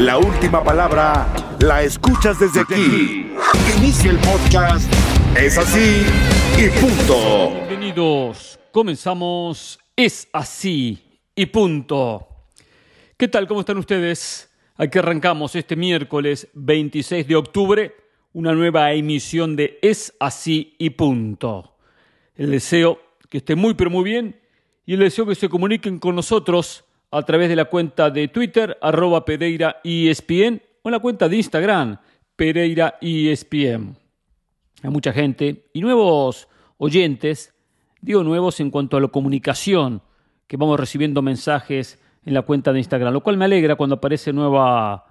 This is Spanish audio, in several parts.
La última palabra la escuchas desde aquí. Inicia el podcast. Es así y punto. Bienvenidos. Comenzamos. Es así y punto. ¿Qué tal? ¿Cómo están ustedes? Aquí arrancamos este miércoles 26 de octubre una nueva emisión de Es así y punto. El deseo que esté muy pero muy bien y el deseo que se comuniquen con nosotros a través de la cuenta de Twitter, arroba Pereira ESPN, o en la cuenta de Instagram, Pereira ESPN. Hay mucha gente y nuevos oyentes, digo nuevos en cuanto a la comunicación, que vamos recibiendo mensajes en la cuenta de Instagram, lo cual me alegra cuando aparece nueva,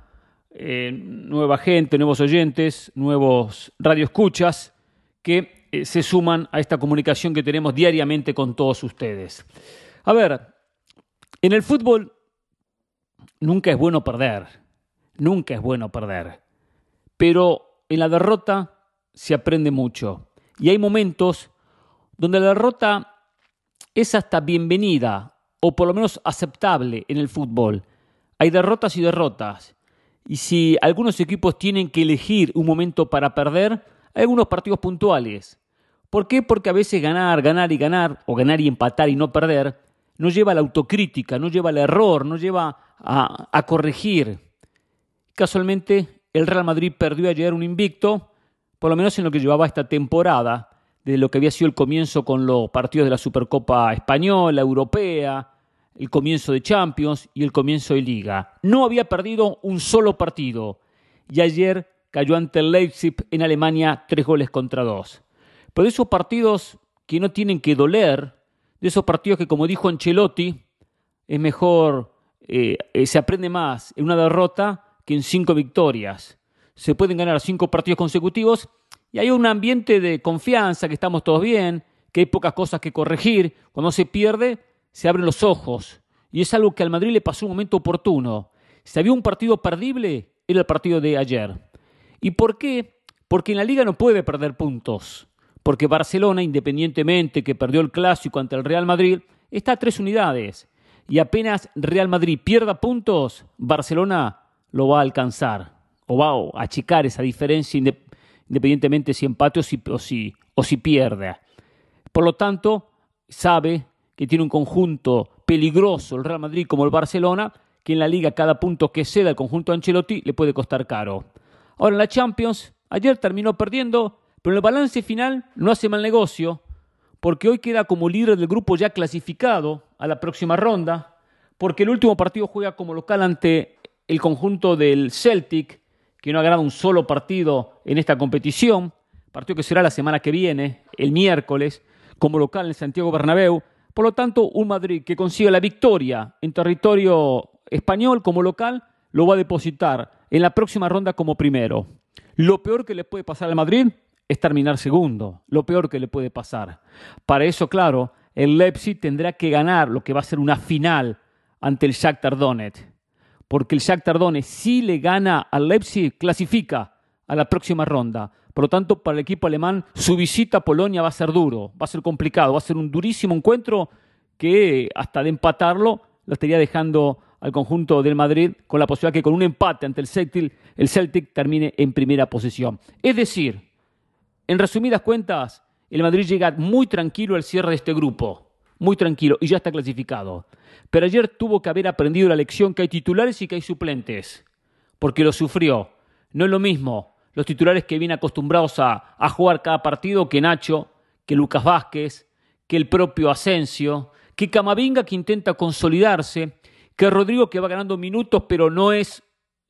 eh, nueva gente, nuevos oyentes, nuevos radioescuchas que eh, se suman a esta comunicación que tenemos diariamente con todos ustedes. A ver, en el fútbol nunca es bueno perder, nunca es bueno perder, pero en la derrota se aprende mucho y hay momentos donde la derrota es hasta bienvenida o por lo menos aceptable en el fútbol. Hay derrotas y derrotas. Y si algunos equipos tienen que elegir un momento para perder, hay algunos partidos puntuales. ¿Por qué? Porque a veces ganar, ganar y ganar, o ganar y empatar y no perder, no lleva a la autocrítica, no lleva al error, no lleva a, corregir. Casualmente, el Real Madrid perdió ayer un invicto, por lo menos en lo que llevaba esta temporada, de lo que había sido el comienzo con los partidos de la Supercopa Española, Europea, el comienzo de Champions y el comienzo de Liga. No había perdido un solo partido y ayer cayó ante el Leipzig en Alemania tres goles contra dos. Pero esos partidos que no tienen que doler, de esos partidos que, como dijo Ancelotti, es mejor, eh, eh, se aprende más en una derrota que en cinco victorias. Se pueden ganar cinco partidos consecutivos y hay un ambiente de confianza, que estamos todos bien, que hay pocas cosas que corregir. Cuando se pierde, se abren los ojos. Y es algo que al Madrid le pasó un momento oportuno. Si había un partido perdible, era el partido de ayer. ¿Y por qué? Porque en la liga no puede perder puntos porque Barcelona, independientemente que perdió el clásico ante el Real Madrid, está a tres unidades. Y apenas Real Madrid pierda puntos, Barcelona lo va a alcanzar o va a achicar esa diferencia independientemente si empate o si, pierde. Por lo tanto, sabe que tiene un conjunto peligroso el Real Madrid como el Barcelona, que en la liga cada punto que ceda el conjunto Ancelotti le puede costar caro. Ahora en la Champions, ayer terminó perdiendo pero en el balance final no hace mal negocio, porque hoy queda como líder del grupo ya clasificado a la próxima ronda, porque el último partido juega como local ante el conjunto del Celtic, que no ha ganado un solo partido en esta competición, partido que será la semana que viene, el miércoles, como local en Santiago Bernabéu. Por lo tanto, un Madrid que consiga la victoria en territorio español como local, lo va a depositar en la próxima ronda como primero. Lo peor que le puede pasar al Madrid es terminar segundo, lo peor que le puede pasar. Para eso, claro, el Leipzig tendrá que ganar lo que va a ser una final ante el Shakhtar Donetsk, porque el Shakhtar Donetsk si le gana al Leipzig clasifica a la próxima ronda. Por lo tanto, para el equipo alemán su visita a Polonia va a ser duro, va a ser complicado, va a ser un durísimo encuentro que hasta de empatarlo lo estaría dejando al conjunto del Madrid con la posibilidad que con un empate ante el Celtic, el Celtic termine en primera posición. Es decir, en resumidas cuentas, el Madrid llega muy tranquilo al cierre de este grupo, muy tranquilo, y ya está clasificado. Pero ayer tuvo que haber aprendido la lección que hay titulares y que hay suplentes, porque lo sufrió. No es lo mismo los titulares que vienen acostumbrados a, jugar cada partido que Nacho, que Lucas Vázquez, que el propio Asensio, que Camavinga que intenta consolidarse, que Rodrigo que va ganando minutos pero no es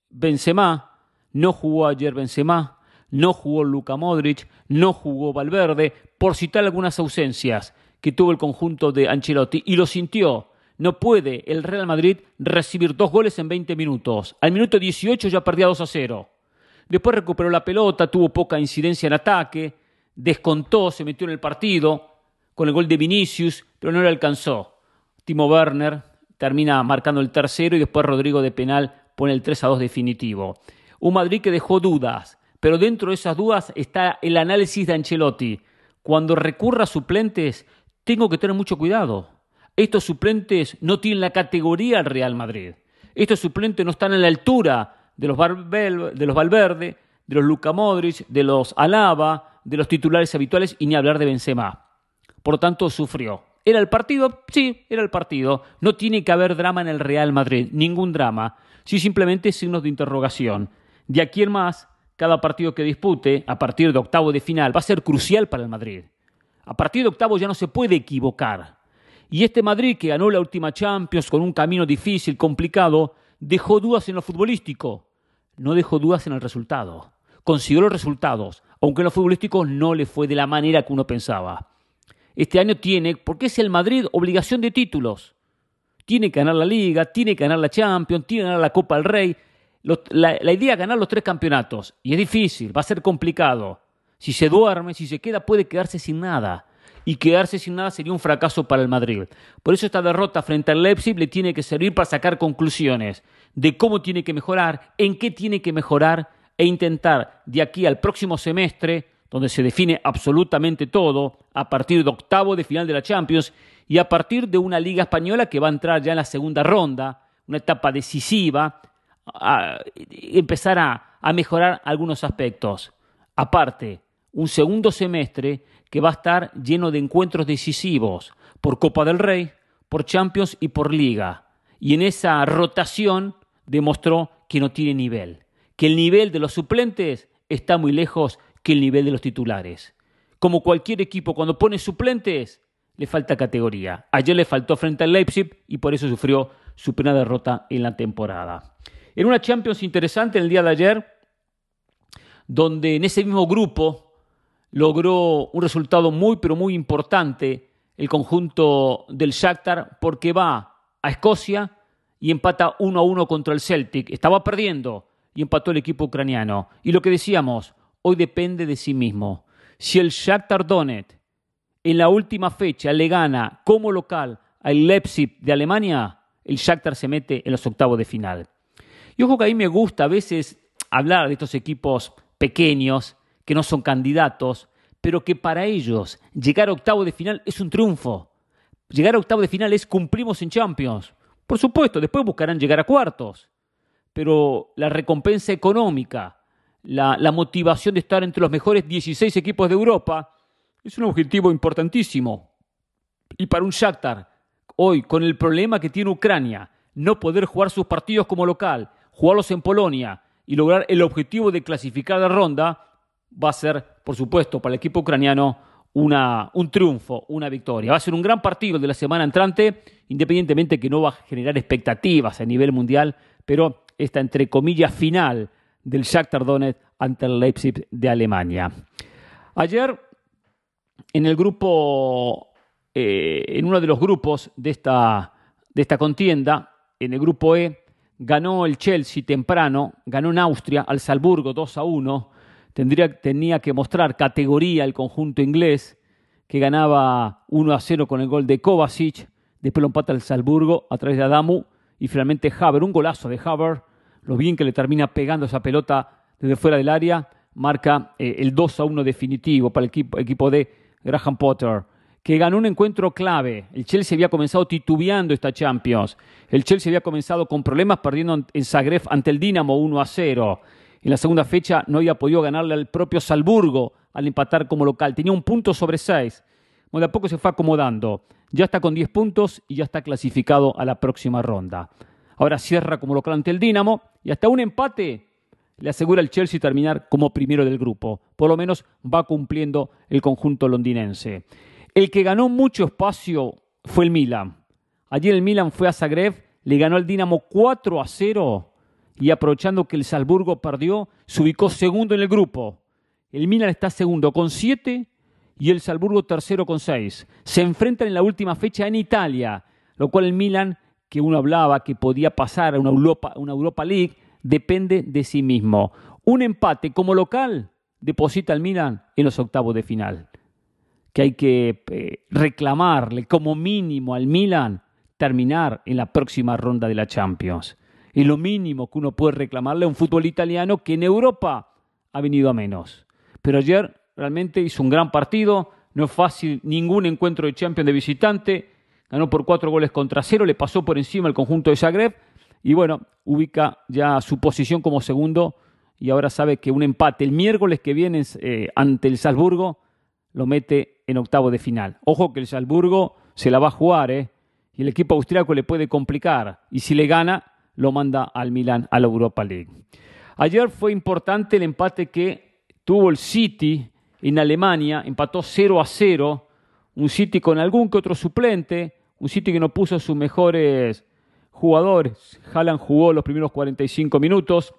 Benzema, no jugó ayer Benzema, no jugó Luka Modric, no jugó Valverde, por citar algunas ausencias que tuvo el conjunto de Ancelotti y lo sintió. No puede el Real Madrid recibir dos goles en 20 minutos. Al minuto 18 ya perdía 2 a 0. Después recuperó la pelota, tuvo poca incidencia en ataque, descontó, se metió en el partido con el gol de Vinicius, pero no le alcanzó. Timo Werner termina marcando el tercero y después Rodrigo de penal pone el 3 a 2 definitivo. Un Madrid que dejó dudas, pero dentro de esas dudas está el análisis de Ancelotti. Cuando recurra a suplentes, tengo que tener mucho cuidado. Estos suplentes no tienen la categoría del Real Madrid. Estos suplentes no están a la altura de los, de los Valverde, de los Luka Modric, de los Alaba, de los titulares habituales y ni hablar de Benzema. Por lo tanto, sufrió. ¿Era el partido? Sí, era el partido. No tiene que haber drama en el Real Madrid, ningún drama. Sí, simplemente signos de interrogación. De aquí en más, cada partido que dispute, a partir de octavo de final, va a ser crucial para el Madrid. A partir de octavo ya no se puede equivocar. Y este Madrid, que ganó la última Champions con un camino difícil, complicado, dejó dudas en lo futbolístico, no dejó dudas en el resultado. Consiguió los resultados, aunque en lo futbolístico no le fue de la manera que uno pensaba. Este año tiene, porque es el Madrid, obligación de títulos. Tiene que ganar la Liga, tiene que ganar la Champions, tiene que ganar la Copa del Rey. La, la idea es ganar los tres campeonatos. Y es difícil, va a ser complicado. Si se duerme, si se queda, puede quedarse sin nada y quedarse sin nada sería un fracaso para el Madrid. Por eso esta derrota frente al Leipzig le tiene que servir para sacar conclusiones de cómo tiene que mejorar, en qué tiene que mejorar e intentar de aquí al próximo semestre, donde se define absolutamente todo, a partir de octavo de final de la Champions y a partir de una liga española que va a entrar ya en la segunda ronda, una etapa decisiva, a empezar a, a mejorar algunos aspectos. Aparte, un segundo semestre que va a estar lleno de encuentros decisivos por Copa del Rey, por Champions y por Liga. Y en esa rotación demostró que no tiene nivel, que el nivel de los suplentes está muy lejos que el nivel de los titulares. Como cualquier equipo, cuando pone suplentes, le falta categoría. Ayer le faltó frente al Leipzig y por eso sufrió su primera derrota en la temporada. En una Champions interesante el día de ayer, donde en ese mismo grupo logró un resultado muy, pero muy importante el conjunto del Shakhtar porque va a Escocia y empata 1 a 1 contra el Celtic. Estaba perdiendo y empató el equipo ucraniano. Y lo que decíamos, hoy depende de sí mismo. Si el Shakhtar Donetsk en la última fecha le gana como local al Leipzig de Alemania, el Shakhtar se mete en los octavos de final. Y ojo que a mí me gusta a veces hablar de estos equipos pequeños que no son candidatos, pero que para ellos llegar a octavo de final es un triunfo. Llegar a octavo de final es cumplimos en Champions. Por supuesto, después buscarán llegar a cuartos. Pero la recompensa económica, la, la motivación de estar entre los mejores 16 equipos de Europa, es un objetivo importantísimo. Y para un Shakhtar, hoy, con el problema que tiene Ucrania, no poder jugar sus partidos como local, jugarlos en Polonia y lograr el objetivo de clasificar de ronda, va a ser, por supuesto, para el equipo ucraniano una, un triunfo, una victoria. Va a ser un gran partido de la semana entrante, independientemente que no va a generar expectativas a nivel mundial, pero esta, entre comillas, final del Shakhtar Donetsk ante el Leipzig de Alemania. Ayer, en el grupo, eh, en uno de los grupos de esta, de esta contienda, en el grupo E, ganó el Chelsea temprano, ganó en Austria al Salzburgo 2 a 1 tendría, tenía que mostrar categoría el conjunto inglés, que ganaba 1 a 0 con el gol de Kovacic, después lo empata el Salzburgo a través de Adamu, y finalmente Haber, un golazo de Haber, lo bien que le termina pegando esa pelota desde fuera del área, marca eh, el 2 a 1 definitivo para el equipo, equipo de Graham Potter que ganó un encuentro clave. El Chelsea había comenzado titubeando esta Champions. El Chelsea había comenzado con problemas perdiendo en Zagreb ante el Dinamo 1 a 0. En la segunda fecha no había podido ganarle al propio Salburgo al empatar como local. Tenía un punto sobre seis. Bueno, de a poco se fue acomodando. Ya está con diez puntos y ya está clasificado a la próxima ronda. Ahora cierra como local ante el Dinamo y hasta un empate le asegura al Chelsea terminar como primero del grupo. Por lo menos va cumpliendo el conjunto londinense. El que ganó mucho espacio fue el Milan. Allí el Milan fue a Zagreb, le ganó al Dinamo 4 a 0 y aprovechando que el Salzburgo perdió, se ubicó segundo en el grupo. El Milan está segundo con siete y el Salzburgo tercero con seis. Se enfrentan en la última fecha en Italia, lo cual el Milan, que uno hablaba que podía pasar a una Europa, una Europa League, depende de sí mismo. Un empate como local deposita al Milan en los octavos de final. Que hay que eh, reclamarle como mínimo al Milan terminar en la próxima ronda de la Champions. Es lo mínimo que uno puede reclamarle a un fútbol italiano que en Europa ha venido a menos. Pero ayer realmente hizo un gran partido, no es fácil ningún encuentro de Champions de visitante, ganó por cuatro goles contra cero, le pasó por encima el conjunto de Zagreb y bueno, ubica ya su posición como segundo y ahora sabe que un empate el miércoles que viene eh, ante el Salzburgo lo mete en octavo de final. Ojo que el Salzburgo se la va a jugar, ¿eh? Y el equipo austriaco le puede complicar. Y si le gana, lo manda al Milan a la Europa League. Ayer fue importante el empate que tuvo el City en Alemania. Empató 0 a 0. Un City con algún que otro suplente. Un City que no puso sus mejores jugadores. Haaland jugó los primeros 45 minutos.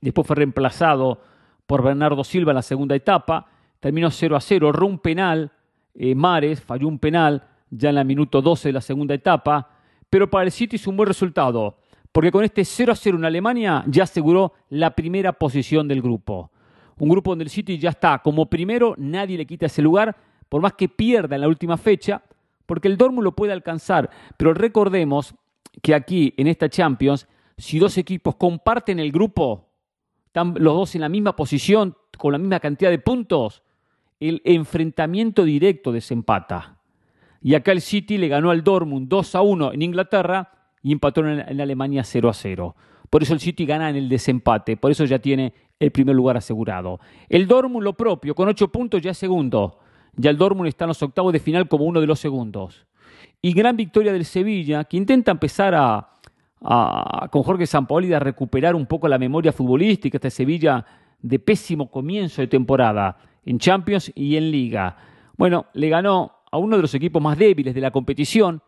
Después fue reemplazado por Bernardo Silva en la segunda etapa. Terminó 0 a 0. Erró un penal. Eh, Mares falló un penal ya en la minuto 12 de la segunda etapa. Pero para el City es un buen resultado. Porque con este 0 a 0 en Alemania ya aseguró la primera posición del grupo. Un grupo donde el City ya está como primero, nadie le quita ese lugar, por más que pierda en la última fecha, porque el Dortmund lo puede alcanzar. Pero recordemos que aquí en esta Champions, si dos equipos comparten el grupo, están los dos en la misma posición, con la misma cantidad de puntos, el enfrentamiento directo desempata. Y acá el City le ganó al Dortmund 2 a 1 en Inglaterra y empató en, Alemania 0 a 0. Por eso el City gana en el desempate, por eso ya tiene el primer lugar asegurado. El Dortmund lo propio, con 8 puntos ya es segundo. Ya el Dortmund está en los octavos de final como uno de los segundos. Y gran victoria del Sevilla, que intenta empezar con Jorge Sampaoli a recuperar un poco la memoria futbolística, este Sevilla de pésimo comienzo de temporada en Champions y en Liga. Bueno, le ganó a uno de los equipos más débiles de la competición,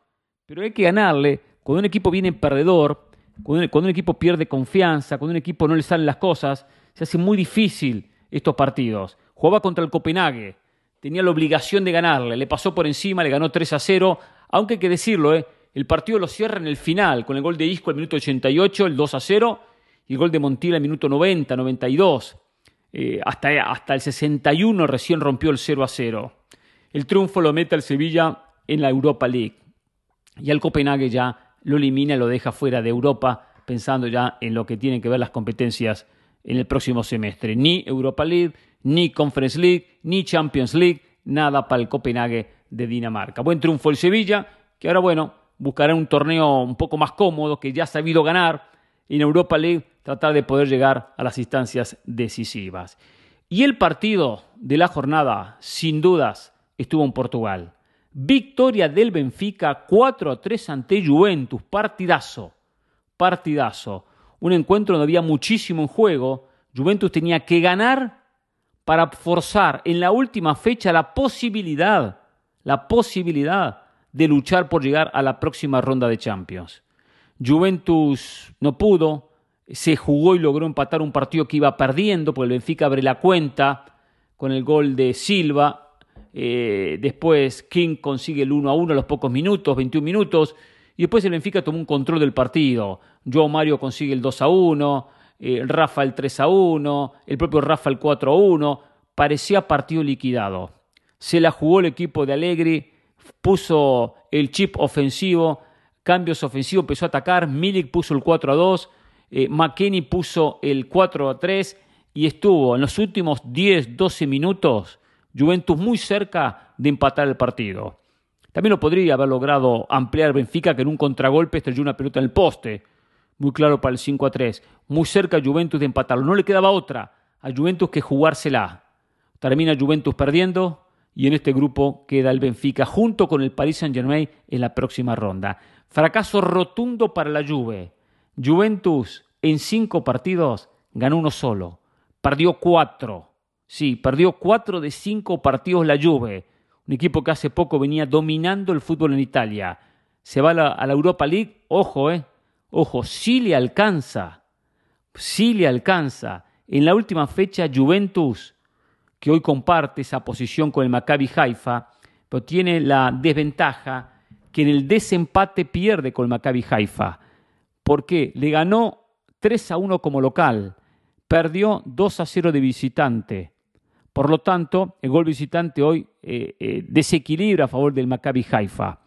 pero hay que ganarle cuando un equipo viene perdedor, cuando un, equipo pierde confianza, cuando un equipo no le salen las cosas, se hace muy difícil estos partidos. Jugaba contra el Copenhague, tenía la obligación de ganarle, le pasó por encima, le ganó 3 a 0, aunque hay que decirlo, ¿eh? el partido lo cierra en el final, con el gol de Isco al minuto 88, el 2 a 0, y el gol de Montilla al minuto 90, 92. Eh, hasta, hasta el 61 recién rompió el 0 a 0. El triunfo lo mete al Sevilla en la Europa League. Y al Copenhague ya lo elimina, lo deja fuera de Europa, pensando ya en lo que tienen que ver las competencias en el próximo semestre. Ni Europa League, ni Conference League, ni Champions League, nada para el Copenhague de Dinamarca. Buen triunfo el Sevilla, que ahora, bueno, buscará un torneo un poco más cómodo, que ya ha sabido ganar, en Europa League tratar de poder llegar a las instancias decisivas. Y el partido de la jornada, sin dudas, estuvo en Portugal. Victoria del Benfica 4 a 3 ante Juventus. Partidazo. Partidazo. Un encuentro donde había muchísimo en juego. Juventus tenía que ganar para forzar en la última fecha la posibilidad, la posibilidad de luchar por llegar a la próxima ronda de Champions. Juventus no pudo, se jugó y logró empatar un partido que iba perdiendo, porque el Benfica abre la cuenta con el gol de Silva eh, después King consigue el 1 a 1 a los pocos minutos, 21 minutos. Y después el Benfica tomó un control del partido. Joao Mario consigue el 2 a 1, eh, Rafa el 3 a 1, el propio Rafa el 4 a 1. Parecía partido liquidado. Se la jugó el equipo de Allegri, puso el chip ofensivo, cambios ofensivos, empezó a atacar. Milik puso el 4 a 2, eh, McKenny puso el 4 a 3 y estuvo en los últimos 10, 12 minutos Juventus muy cerca de empatar el partido. También lo podría haber logrado ampliar Benfica, que en un contragolpe estrelló una pelota en el poste. Muy claro para el 5 a 3. Muy cerca Juventus de empatarlo. No le quedaba otra a Juventus que jugársela. Termina Juventus perdiendo y en este grupo queda el Benfica junto con el Paris Saint-Germain en la próxima ronda. Fracaso rotundo para la Juve. Juventus en cinco partidos ganó uno solo. Perdió cuatro. Sí, perdió cuatro de cinco partidos la Juve, un equipo que hace poco venía dominando el fútbol en Italia. Se va a la, Europa League, ojo, eh, ojo, sí le alcanza, sí le alcanza. En la última fecha Juventus, que hoy comparte esa posición con el Maccabi Haifa, pero tiene la desventaja que en el desempate pierde con el Maccabi Haifa. ¿Por qué? Le ganó 3 a 1 como local, perdió 2 a 0 de visitante. Por lo tanto, el gol visitante hoy eh, eh, desequilibra a favor del Maccabi Haifa.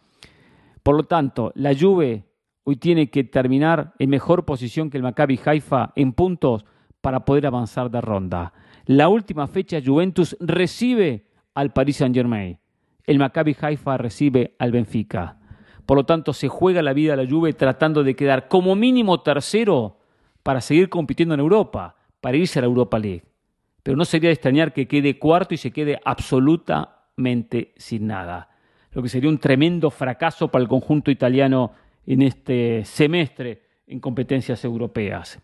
Por lo tanto, la Juve hoy tiene que terminar en mejor posición que el Maccabi Haifa en puntos para poder avanzar de ronda. La última fecha Juventus recibe al Paris Saint-Germain. El Maccabi Haifa recibe al Benfica. Por lo tanto, se juega la vida a la Juve tratando de quedar como mínimo tercero para seguir compitiendo en Europa, para irse a la Europa League. Pero no sería de extrañar que quede cuarto y se quede absolutamente sin nada. Lo que sería un tremendo fracaso para el conjunto italiano en este semestre en competencias europeas.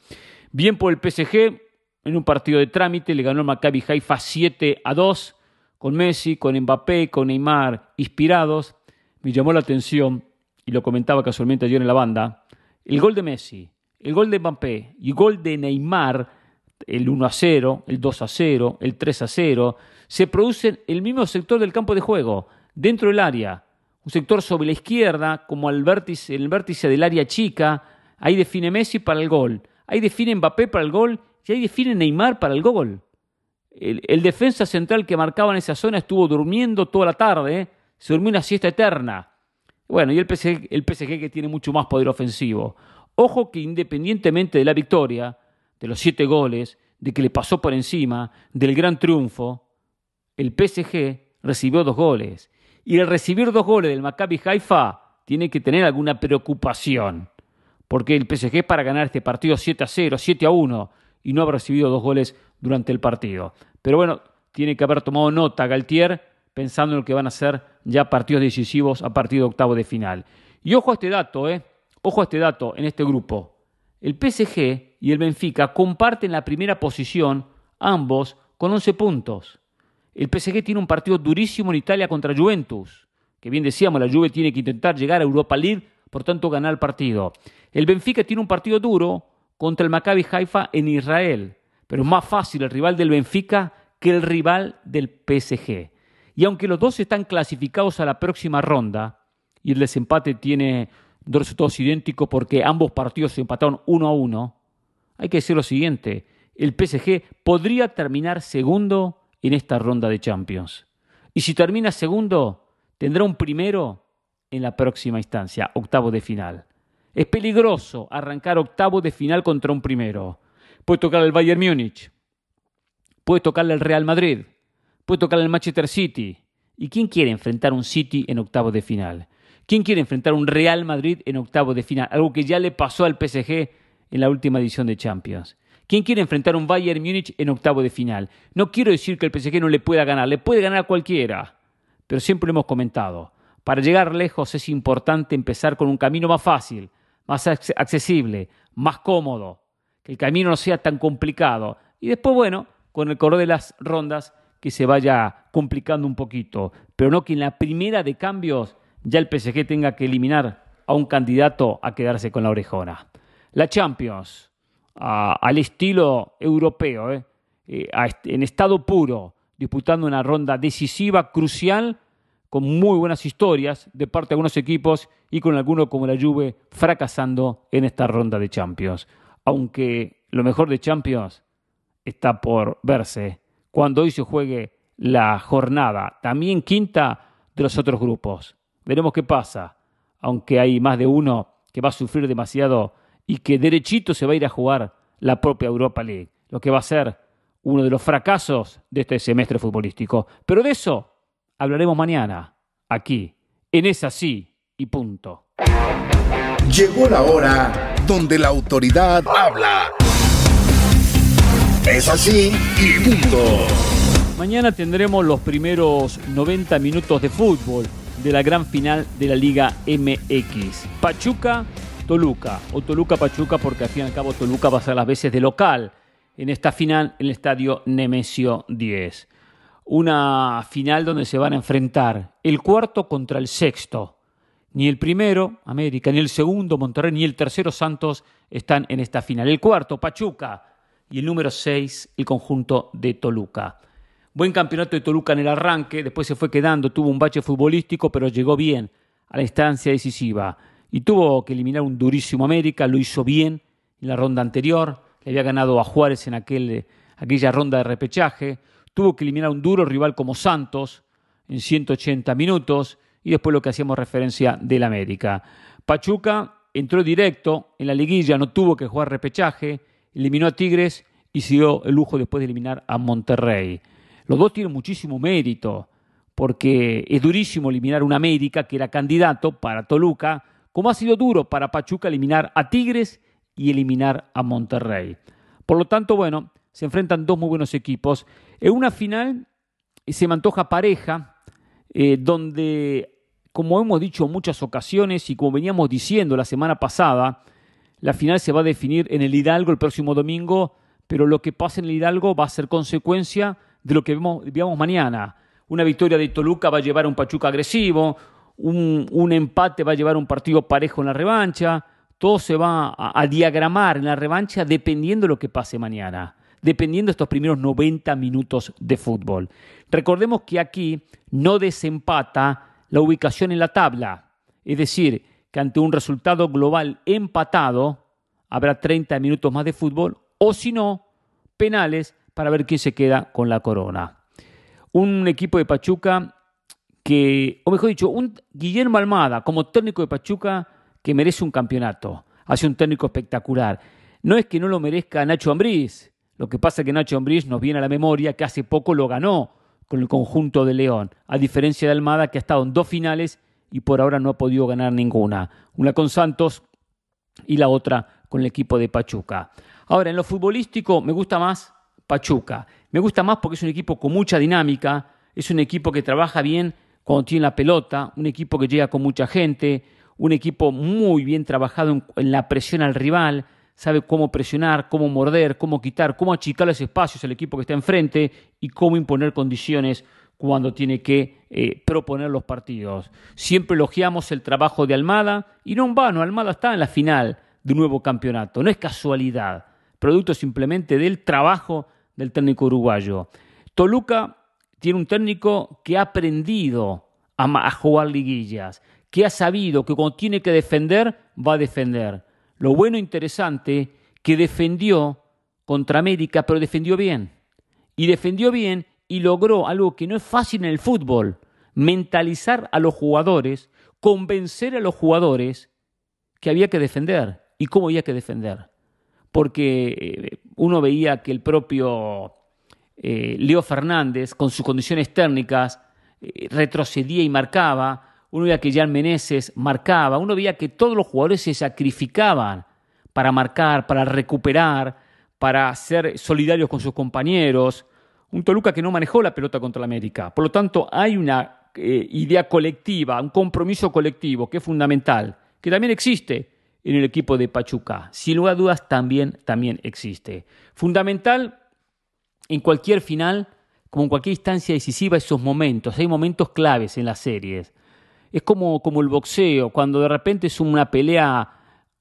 Bien por el PSG, en un partido de trámite le ganó el Maccabi Haifa 7 a 2 con Messi, con Mbappé, con Neymar inspirados. Me llamó la atención y lo comentaba casualmente ayer en la banda, el gol de Messi, el gol de Mbappé y el gol de Neymar, el 1 a 0, el 2 a 0, el 3 a 0, se producen en el mismo sector del campo de juego, dentro del área. Un sector sobre la izquierda, como al vértice, el vértice del área chica, ahí define Messi para el gol, ahí define Mbappé para el gol y ahí define Neymar para el gol. El, defensa central que marcaba en esa zona estuvo durmiendo toda la tarde, ¿eh? se durmió una siesta eterna. Bueno, y el PSG, el PSG que tiene mucho más poder ofensivo. Ojo que independientemente de la victoria, de los siete goles, de que le pasó por encima, del gran triunfo, el PSG recibió dos goles. Y el recibir dos goles del Maccabi Haifa tiene que tener alguna preocupación. Porque el PSG para ganar este partido 7 a 0, 7 a 1 y no haber recibido dos goles durante el partido. Pero bueno, tiene que haber tomado nota Galtier pensando en lo que van a ser ya partidos decisivos a partir de octavo de final. Y ojo a este dato, ¿eh? Ojo a este dato en este grupo. El PSG y el Benfica comparten la primera posición, ambos con 11 puntos. El PSG tiene un partido durísimo en Italia contra Juventus, que bien decíamos, la Juve tiene que intentar llegar a Europa League, por tanto ganar el partido. El Benfica tiene un partido duro contra el Maccabi Haifa en Israel, pero es más fácil el rival del Benfica que el rival del PSG. Y aunque los dos están clasificados a la próxima ronda, y el desempate tiene dos resultados idénticos porque ambos partidos se empataron uno a uno, hay que decir lo siguiente, el PSG podría terminar segundo en esta ronda de Champions. Y si termina segundo, tendrá un primero en la próxima instancia, octavo de final. Es peligroso arrancar octavo de final contra un primero. Puede tocar el Bayern Múnich, puede tocarle el Real Madrid, puede tocarle el Manchester City. ¿Y quién quiere enfrentar un City en octavo de final? ¿Quién quiere enfrentar un Real Madrid en octavo de final? Algo que ya le pasó al PSG en la última edición de Champions. ¿Quién quiere enfrentar un Bayern Múnich en octavo de final? No quiero decir que el PSG no le pueda ganar, le puede ganar a cualquiera, pero siempre lo hemos comentado. Para llegar lejos es importante empezar con un camino más fácil, más accesible, más cómodo, que el camino no sea tan complicado. Y después, bueno, con el correr de las rondas, que se vaya complicando un poquito, pero no que en la primera de cambios ya el PSG tenga que eliminar a un candidato a quedarse con la orejona. La Champions, al estilo europeo, ¿eh? Eh, en estado puro, disputando una ronda decisiva, crucial, con muy buenas historias de parte de algunos equipos y con algunos como la Juve fracasando en esta ronda de Champions. Aunque lo mejor de Champions está por verse cuando hoy se juegue la jornada, también quinta de los otros grupos. Veremos qué pasa, aunque hay más de uno que va a sufrir demasiado y que derechito se va a ir a jugar la propia Europa League, lo que va a ser uno de los fracasos de este semestre futbolístico. Pero de eso hablaremos mañana, aquí, en Es así y punto. Llegó la hora donde la autoridad habla. Es así y punto. Mañana tendremos los primeros 90 minutos de fútbol de la gran final de la Liga MX. Pachuca Toluca, o Toluca Pachuca, porque al fin y al cabo Toluca va a ser las veces de local en esta final en el estadio Nemesio 10. Una final donde se van a enfrentar el cuarto contra el sexto. Ni el primero, América, ni el segundo, Monterrey, ni el tercero, Santos, están en esta final. El cuarto, Pachuca, y el número seis, el conjunto de Toluca. Buen campeonato de Toluca en el arranque, después se fue quedando, tuvo un bache futbolístico, pero llegó bien a la instancia decisiva y tuvo que eliminar un durísimo América, lo hizo bien en la ronda anterior, le había ganado a Juárez en aquel, aquella ronda de repechaje, tuvo que eliminar un duro rival como Santos en 180 minutos y después lo que hacíamos referencia del América. Pachuca entró directo en la liguilla, no tuvo que jugar repechaje, eliminó a Tigres y siguió el lujo después de eliminar a Monterrey. Los dos tienen muchísimo mérito, porque es durísimo eliminar una América que era candidato para Toluca, como ha sido duro para Pachuca eliminar a Tigres y eliminar a Monterrey. Por lo tanto, bueno, se enfrentan dos muy buenos equipos. En una final se me antoja pareja, eh, donde, como hemos dicho en muchas ocasiones y como veníamos diciendo la semana pasada, la final se va a definir en el Hidalgo el próximo domingo, pero lo que pasa en el Hidalgo va a ser consecuencia de lo que vemos, mañana. Una victoria de Toluca va a llevar a un Pachuca agresivo, un, un empate va a llevar a un partido parejo en la revancha, todo se va a, a, diagramar en la revancha dependiendo de lo que pase mañana, dependiendo de estos primeros 90 minutos de fútbol. Recordemos que aquí no desempata la ubicación en la tabla, es decir, que ante un resultado global empatado habrá 30 minutos más de fútbol o si no, penales para ver quién se queda con la corona. Un equipo de Pachuca que, o mejor dicho, un Guillermo Almada como técnico de Pachuca que merece un campeonato. Hace un técnico espectacular. No es que no lo merezca Nacho Ambriz. Lo que pasa es que Nacho Ambriz nos viene a la memoria que hace poco lo ganó con el conjunto de León, a diferencia de Almada que ha estado en dos finales y por ahora no ha podido ganar ninguna. Una con Santos y la otra con el equipo de Pachuca. Ahora, en lo futbolístico me gusta más Pachuca. Me gusta más porque es un equipo con mucha dinámica, es un equipo que trabaja bien cuando tiene la pelota, un equipo que llega con mucha gente, un equipo muy bien trabajado en, la presión al rival, sabe cómo presionar, cómo morder, cómo quitar, cómo achicar los espacios al equipo que está enfrente y cómo imponer condiciones cuando tiene que eh, proponer los partidos. Siempre elogiamos el trabajo de Almada y no en vano, Almada está en la final de un nuevo campeonato, no es casualidad, producto simplemente del trabajo del técnico uruguayo. Toluca tiene un técnico que ha aprendido a, jugar liguillas, que ha sabido que cuando tiene que defender, va a defender. Lo bueno e interesante, que defendió contra América, pero defendió bien. Y defendió bien y logró algo que no es fácil en el fútbol, mentalizar a los jugadores, convencer a los jugadores que había que defender. Y cómo había que defender. Porque eh, uno veía que el propio eh, Leo Fernández, con sus condiciones técnicas, eh, retrocedía y marcaba, uno veía que Jan Meneses marcaba, uno veía que todos los jugadores se sacrificaban para marcar, para recuperar, para ser solidarios con sus compañeros, un Toluca que no manejó la pelota contra la América. Por lo tanto, hay una eh, idea colectiva, un compromiso colectivo que es fundamental, que también existe en el equipo de Pachuca. Sin lugar a dudas, también, también existe. Fundamental en cualquier final, como en cualquier instancia decisiva, esos momentos. Hay momentos claves en las series. Es como, como el boxeo, cuando de repente es una pelea,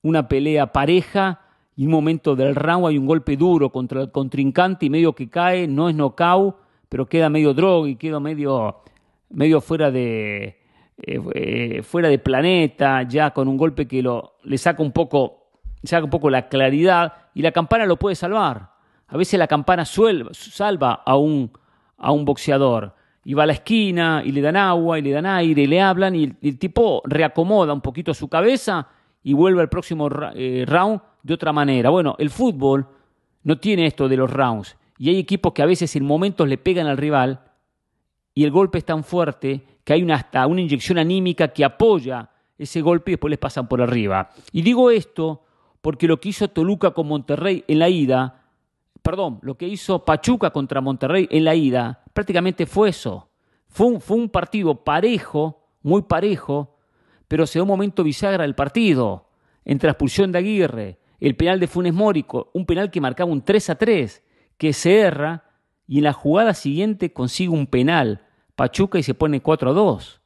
una pelea pareja y un momento del round hay un golpe duro contra el contrincante y medio que cae, no es knockout, pero queda medio droga y queda medio, medio fuera de eh, eh, fuera de planeta, ya con un golpe que lo, le saca un poco, saca un poco la claridad y la campana lo puede salvar. A veces la campana salva a un, a un boxeador y va a la esquina y le dan agua y le dan aire y le hablan y el, tipo reacomoda un poquito su cabeza y vuelve al próximo eh, round de otra manera. Bueno, el fútbol no tiene esto de los rounds y hay equipos que a veces en momentos le pegan al rival y el golpe es tan fuerte que hay una, hasta una inyección anímica que apoya ese golpe y después les pasan por arriba. Y digo esto porque lo que hizo Toluca con Monterrey en la ida, perdón, lo que hizo Pachuca contra Monterrey en la ida, prácticamente fue eso. Fue un, partido parejo, muy parejo, pero se da un momento bisagra del partido, entre la expulsión de Aguirre, el penal de Funes Mórico, un penal que marcaba un 3 a 3, que se erra y en la jugada siguiente consigue un penal, Pachuca y se pone 4 a 2.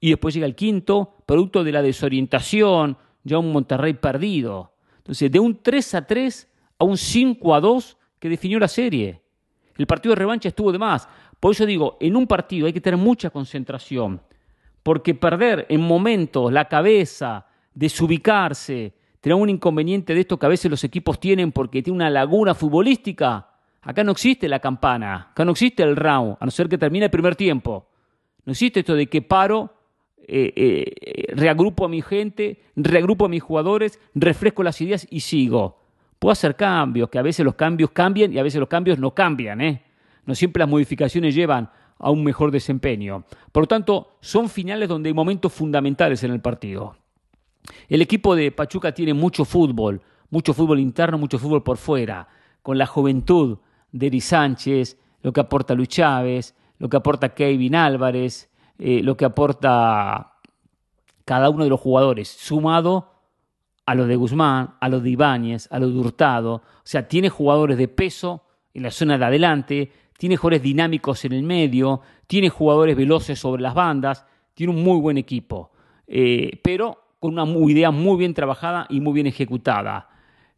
Y después llega el quinto, producto de la desorientación, ya un Monterrey perdido. Entonces, de un 3 a 3 a un 5 a 2 que definió la serie. El partido de revancha estuvo de más. Por eso digo, en un partido hay que tener mucha concentración, porque perder en momentos la cabeza, desubicarse, tenemos un inconveniente de esto que a veces los equipos tienen porque tiene una laguna futbolística. Acá no existe la campana, acá no existe el round, a no ser que termine el primer tiempo. No existe esto de que paro, eh, eh, reagrupo a mi gente, reagrupo a mis jugadores, refresco las ideas y sigo. Puedo hacer cambios, que a veces los cambios cambian y a veces los cambios no cambian. ¿eh? No siempre las modificaciones llevan a un mejor desempeño. Por lo tanto, son finales donde hay momentos fundamentales en el partido. El equipo de Pachuca tiene mucho fútbol, mucho fútbol interno, mucho fútbol por fuera, con la juventud de Eri Sánchez, lo que aporta Luis Chávez, lo que aporta Kevin Álvarez, eh, lo que aporta cada uno de los jugadores, sumado a lo de Guzmán, a lo de Ibáñez, a lo de Hurtado. O sea, tiene jugadores de peso en la zona de adelante, tiene jugadores dinámicos en el medio, tiene jugadores veloces sobre las bandas, tiene un muy buen equipo, eh, pero con una idea muy bien trabajada y muy bien ejecutada.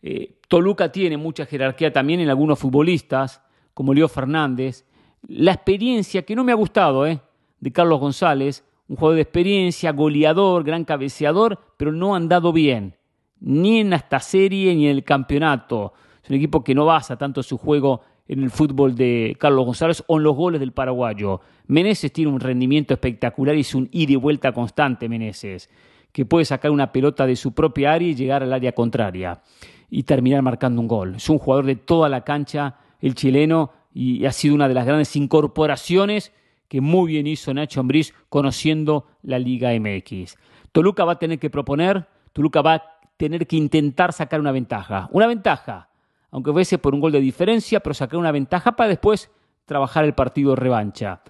Eh, Toluca tiene mucha jerarquía también en algunos futbolistas, como Leo Fernández. La experiencia, que no me ha gustado, eh, de Carlos González, un jugador de experiencia, goleador, gran cabeceador, pero no ha andado bien, ni en esta serie ni en el campeonato. Es un equipo que no basa tanto su juego en el fútbol de Carlos González o en los goles del paraguayo. Meneses tiene un rendimiento espectacular y es un ida y vuelta constante, Meneses, que puede sacar una pelota de su propia área y llegar al área contraria y terminar marcando un gol. Es un jugador de toda la cancha, el chileno, y ha sido una de las grandes incorporaciones que muy bien hizo Nacho Ambriz conociendo la Liga MX. Toluca va a tener que proponer, Toluca va a tener que intentar sacar una ventaja. Una ventaja aunque fuese por un gol de diferencia, pero sacar una ventaja para después trabajar el partido revancha.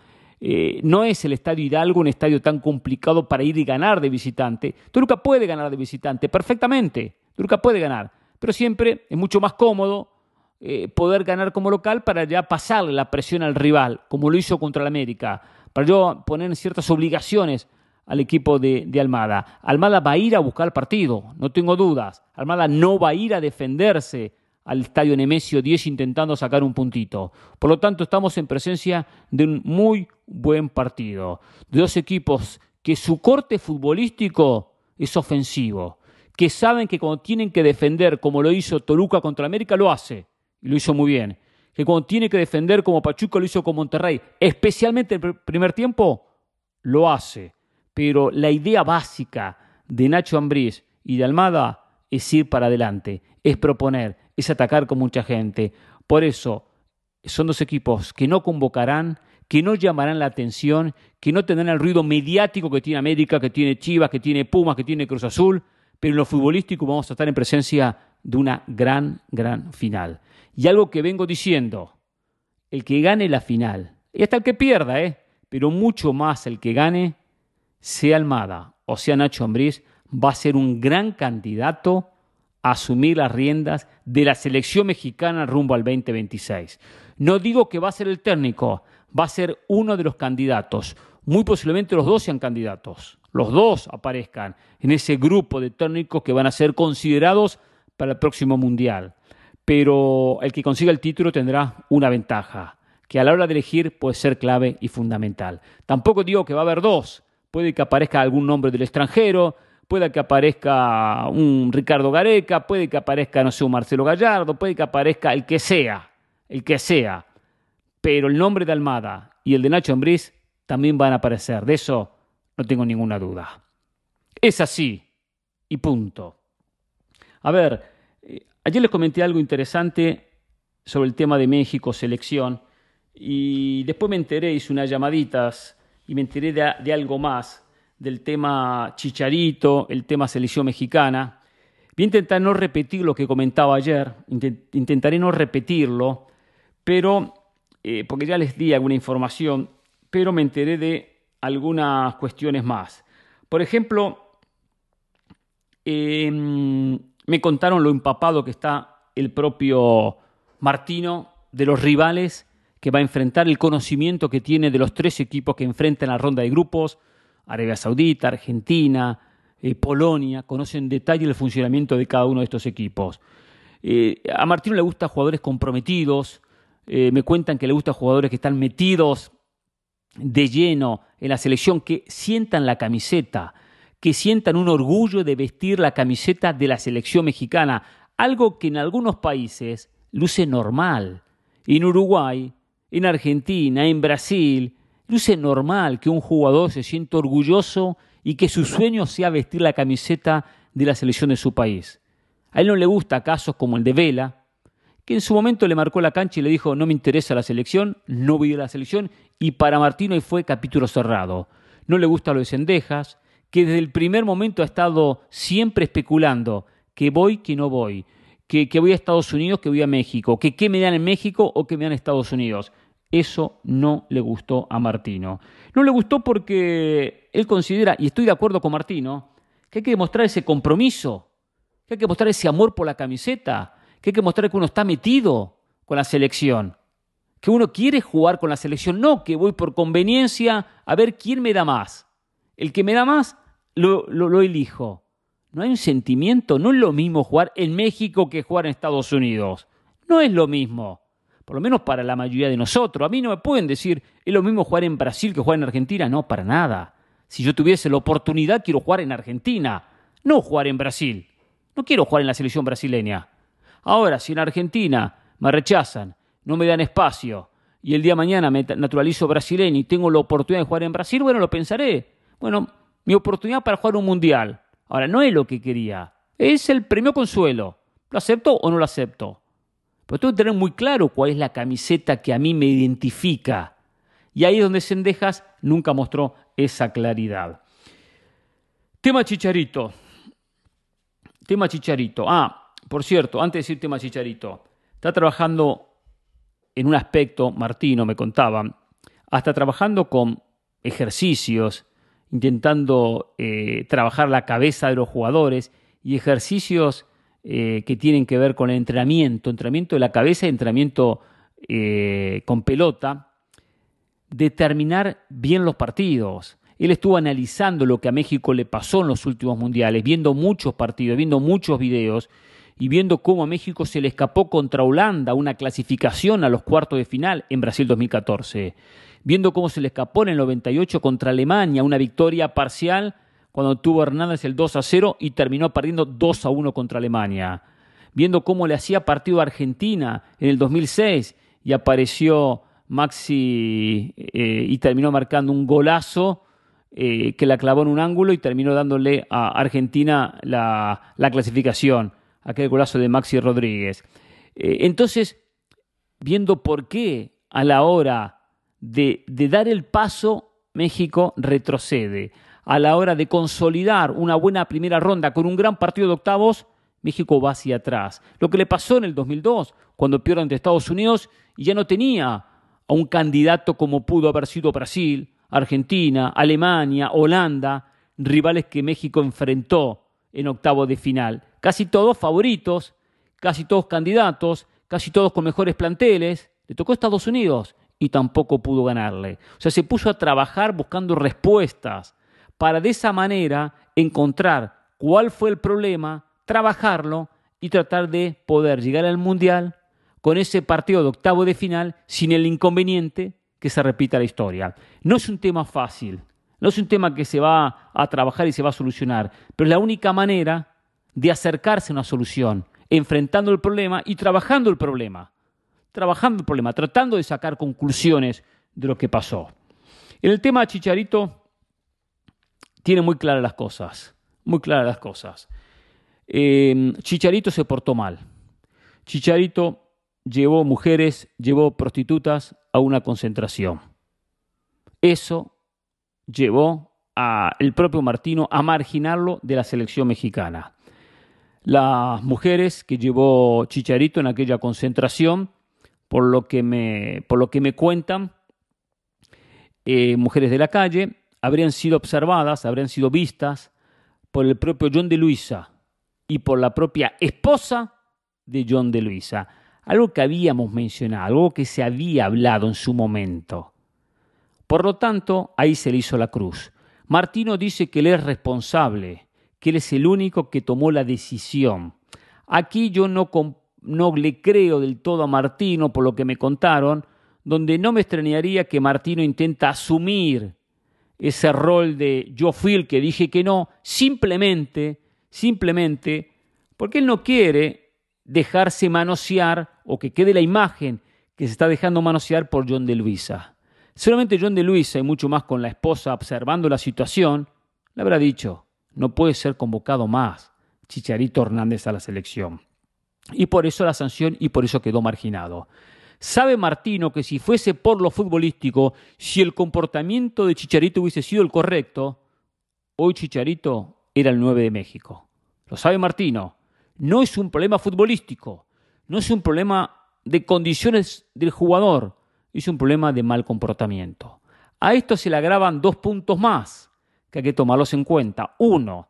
Eh, no es el Estadio Hidalgo un estadio tan complicado para ir y ganar de visitante. Toluca puede ganar de visitante, perfectamente. Toluca puede ganar, pero siempre es mucho más cómodo eh, poder ganar como local para ya pasarle la presión al rival, como lo hizo contra el América, para yo poner ciertas obligaciones al equipo de, de, Almada. Almada va a ir a buscar el partido, no tengo dudas. Almada no va a ir a defenderse al estadio Nemesio 10 intentando sacar un puntito. Por lo tanto, estamos en presencia de un muy buen partido. De dos equipos que su corte futbolístico es ofensivo, que saben que cuando tienen que defender, como lo hizo Toluca contra América, lo hace, y lo hizo muy bien. Que cuando tiene que defender, como Pachuca lo hizo con Monterrey, especialmente el primer tiempo, lo hace. Pero la idea básica de Nacho Ambriz y de Almada es ir para adelante, es proponer, es atacar con mucha gente. Por eso, son dos equipos que no convocarán, que no llamarán la atención, que no tendrán el ruido mediático que tiene América, que tiene Chivas, que tiene Pumas, que tiene Cruz Azul, pero en lo futbolístico vamos a estar en presencia de una gran, gran final. Y algo que vengo diciendo, el que gane la final, y hasta el que pierda, ¿eh? pero mucho más el que gane, sea Almada o sea Nacho Ambriz, va a ser un gran candidato asumir las riendas de la selección mexicana rumbo al 2026. No digo que va a ser el técnico, va a ser uno de los candidatos. Muy posiblemente los dos sean candidatos. Los dos aparezcan en ese grupo de técnicos que van a ser considerados para el próximo Mundial. Pero el que consiga el título tendrá una ventaja, que a la hora de elegir puede ser clave y fundamental. Tampoco digo que va a haber dos. Puede que aparezca algún nombre del extranjero, puede que aparezca un Ricardo Gareca, puede que aparezca, no sé, un Marcelo Gallardo, puede que aparezca el que sea, el que sea. Pero el nombre de Almada y el de Nacho Ambriz también van a aparecer. De eso no tengo ninguna duda. Es así. Y punto. A ver, eh, ayer les comenté algo interesante sobre el tema de México, selección, y después me enteré, hice unas llamaditas y me enteré de algo más del tema Chicharito, el tema selección mexicana. Voy a intentar no repetir lo que comentaba ayer, intentaré no repetirlo, pero, eh, porque ya les di alguna información, pero me enteré de algunas cuestiones más. Por ejemplo, em, me contaron lo empapado que está el propio Martino de los rivales que va a enfrentar, el conocimiento que tiene de los tres equipos que enfrentan la ronda de grupos, Arabia Saudita, Argentina, eh, Polonia, conocen en detalle el funcionamiento de cada uno de estos equipos. Eh, a Martino le gustan jugadores comprometidos, eh, me cuentan que le gustan jugadores que están metidos de lleno en la selección, que sientan la camiseta, que sientan un orgullo de vestir la camiseta de la selección mexicana, algo que en algunos países luce normal. En Uruguay, en Argentina, en Brasil, Luce normal que un jugador se sienta orgulloso y que su sueño sea vestir la camiseta de la selección de su país. A él no le gusta casos como el de Vela, que en su momento le marcó la cancha y le dijo no me interesa la selección, no voy a la selección y para Martino fue capítulo cerrado. No le gusta lo de Cendejas, que desde el primer momento ha estado siempre especulando que voy, que no voy, que, que voy a Estados Unidos, que voy a México, que qué me dan en México o que me dan en Estados Unidos. Eso no le gustó a Martino. No le gustó porque él considera, y estoy de acuerdo con Martino, que hay que demostrar ese compromiso, que hay que mostrar ese amor por la camiseta, que hay que mostrar que uno está metido con la selección, que uno quiere jugar con la selección, no que voy por conveniencia a ver quién me da más. El que me da más, lo, lo, elijo. No hay un sentimiento, no es lo mismo jugar en México que jugar en Estados Unidos. No es lo mismo por lo menos para la mayoría de nosotros. A mí no me pueden decir, es lo mismo jugar en Brasil que jugar en Argentina. No, para nada. Si yo tuviese la oportunidad, quiero jugar en Argentina, no jugar en Brasil. No quiero jugar en la selección brasileña. Ahora, si en Argentina me rechazan, no me dan espacio, y el día de mañana me naturalizo brasileño y tengo la oportunidad de jugar en Brasil, bueno, lo pensaré. Bueno, mi oportunidad para jugar un mundial. Ahora, no es lo que quería. Es el premio consuelo. ¿Lo acepto o no lo acepto? Pero tengo que tener muy claro cuál es la camiseta que a mí me identifica. Y ahí es donde Sendejas nunca mostró esa claridad. Tema Chicharito. Tema Chicharito. Ah, por cierto, antes de decir tema Chicharito, está trabajando en un aspecto, Martino me contaba, hasta trabajando con ejercicios, intentando eh, trabajar la cabeza de los jugadores y ejercicios eh, que tienen que ver con el entrenamiento, entrenamiento de la cabeza entrenamiento eh, con pelota, determinar bien los partidos. Él estuvo analizando lo que a México le pasó en los últimos mundiales, viendo muchos partidos, viendo muchos videos y viendo cómo a México se le escapó contra Holanda una clasificación a los cuartos de final en Brasil 2014, viendo cómo se le escapó en el 98 contra Alemania una victoria parcial cuando tuvo Hernández el 2 a 0 y terminó perdiendo 2 a 1 contra Alemania. Viendo cómo le hacía partido a Argentina en el 2006 y apareció Maxi eh, y terminó marcando un golazo eh, que la clavó en un ángulo y terminó dándole a Argentina la, clasificación, aquel golazo de Maxi Rodríguez. Eh, entonces, viendo por qué a la hora de, de dar el paso, México retrocede a la hora de consolidar una buena primera ronda con un gran partido de octavos, México va hacia atrás. Lo que le pasó en el 2002, cuando pierde ante Estados Unidos y ya no tenía a un candidato como pudo haber sido Brasil, Argentina, Alemania, Holanda, rivales que México enfrentó en octavos de final. Casi todos favoritos, casi todos candidatos, casi todos con mejores planteles. Le tocó a Estados Unidos y tampoco pudo ganarle. O sea, se puso a trabajar buscando respuestas para de esa manera encontrar cuál fue el problema, trabajarlo y tratar de poder llegar al Mundial con ese partido de octavo de final sin el inconveniente que se repita la historia. No es un tema fácil, no es un tema que se va a trabajar y se va a solucionar, pero es la única manera de acercarse a una solución, enfrentando el problema y trabajando el problema, trabajando el problema, tratando de sacar conclusiones de lo que pasó. En el tema Chicharito, tiene muy claras las cosas, muy claras las cosas. Eh, Chicharito se portó mal. Chicharito llevó mujeres, llevó prostitutas a una concentración. Eso llevó al propio Martino a marginarlo de la selección mexicana. Las mujeres que llevó Chicharito en aquella concentración, por lo que me, por lo que me cuentan, eh, mujeres de la calle, habrían sido observadas, habrían sido vistas por el propio John de Luisa y por la propia esposa de John de Luisa. Algo que habíamos mencionado, algo que se había hablado en su momento. Por lo tanto, ahí se le hizo la cruz. Martino dice que él es responsable, que él es el único que tomó la decisión. Aquí yo no, no le creo del todo a Martino por lo que me contaron, donde no me extrañaría que Martino intenta asumir ese rol de yo fui que dije que no, simplemente, simplemente, porque él no quiere dejarse manosear o que quede la imagen que se está dejando manosear por John de Luisa. Solamente John de Luisa y mucho más con la esposa observando la situación, le habrá dicho, no puede ser convocado más Chicharito Hernández a la selección. Y por eso la sanción y por eso quedó marginado. ¿Sabe Martino que si fuese por lo futbolístico, si el comportamiento de Chicharito hubiese sido el correcto, hoy Chicharito era el 9 de México? Lo sabe Martino. No es un problema futbolístico, no es un problema de condiciones del jugador, es un problema de mal comportamiento. A esto se le agravan dos puntos más que hay que tomarlos en cuenta. Uno,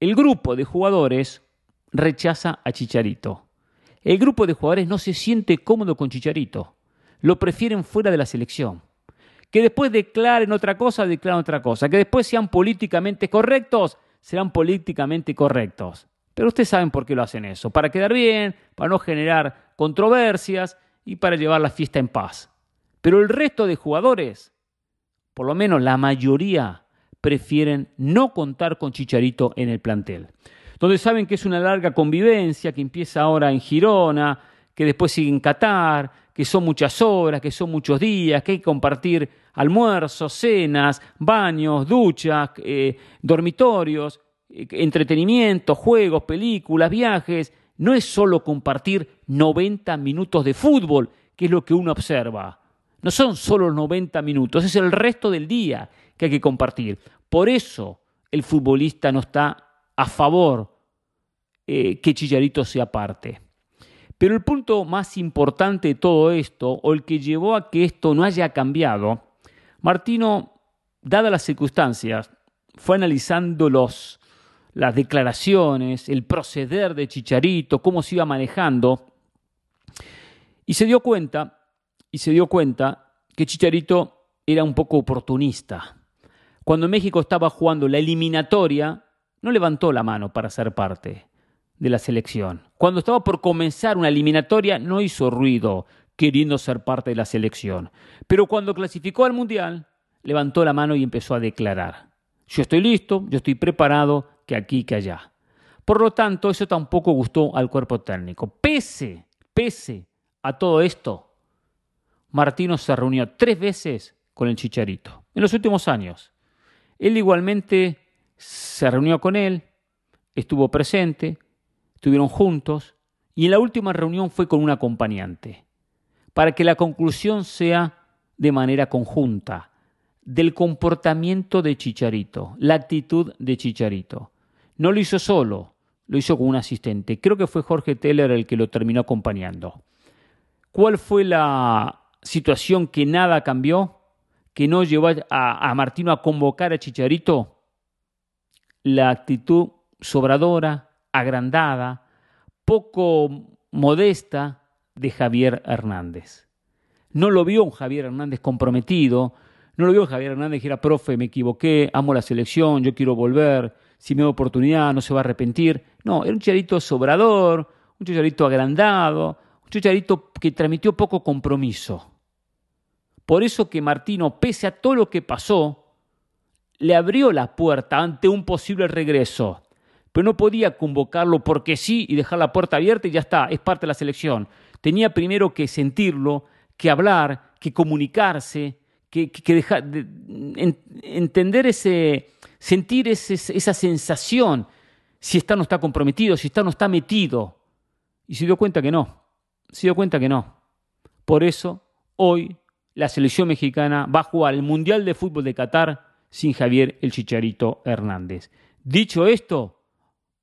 el grupo de jugadores rechaza a Chicharito. El grupo de jugadores no se siente cómodo con Chicharito. Lo prefieren fuera de la selección. Que después declaren otra cosa, declaren otra cosa. Que después sean políticamente correctos, serán políticamente correctos. Pero ustedes saben por qué lo hacen eso. Para quedar bien, para no generar controversias y para llevar la fiesta en paz. Pero el resto de jugadores, por lo menos la mayoría, prefieren no contar con Chicharito en el plantel donde saben que es una larga convivencia, que empieza ahora en Girona, que después sigue en Qatar, que son muchas horas, que son muchos días, que hay que compartir almuerzos, cenas, baños, duchas, eh, dormitorios, eh, entretenimiento, juegos, películas, viajes. No es solo compartir 90 minutos de fútbol, que es lo que uno observa. No son solo 90 minutos, es el resto del día que hay que compartir. Por eso el futbolista no está a favor eh, que Chillarito sea parte. Pero el punto más importante de todo esto, o el que llevó a que esto no haya cambiado, Martino, dadas las circunstancias, fue analizando las declaraciones, el proceder de Chicharito, cómo se iba manejando, y se dio cuenta, y se dio cuenta que Chicharito era un poco oportunista. Cuando México estaba jugando la eliminatoria, no levantó la mano para ser parte de la selección. Cuando estaba por comenzar una eliminatoria no hizo ruido queriendo ser parte de la selección. Pero cuando clasificó al Mundial, levantó la mano y empezó a declarar. Yo estoy listo, yo estoy preparado, que aquí, que allá. Por lo tanto, eso tampoco gustó al cuerpo técnico. Pese, pese a todo esto, Martino se reunió tres veces con el Chicharito en los últimos años. Él igualmente se reunió con él, estuvo presente, estuvieron juntos y en la última reunión fue con un acompañante, para que la conclusión sea de manera conjunta del comportamiento de Chicharito, la actitud de Chicharito. No lo hizo solo, lo hizo con un asistente. Creo que fue Jorge Teller el que lo terminó acompañando. ¿Cuál fue la situación que nada cambió? Que no llevó a, a Martino a convocar a Chicharito la actitud sobradora, agrandada, poco modesta de Javier Hernández. No lo vio un Javier Hernández comprometido, no lo vio un Javier Hernández que era profe, me equivoqué, amo la selección, yo quiero volver, si me da oportunidad no se va a arrepentir. No, era un chicharito sobrador, un chicharito agrandado, un chicharito que transmitió poco compromiso. Por eso que Martino, pese a todo lo que pasó, le abrió la puerta ante un posible regreso, pero no podía convocarlo porque sí y dejar la puerta abierta y ya está, es parte de la selección. Tenía primero que sentirlo, que hablar, que comunicarse, que, dejar, entender ese, sentir esa sensación, si está no está comprometido, si está no está metido. Y se dio cuenta que no, se dio cuenta que no. Por eso, hoy, la selección mexicana va a jugar el Mundial de Fútbol de Qatar sin Javier el Chicharito Hernández. Dicho esto,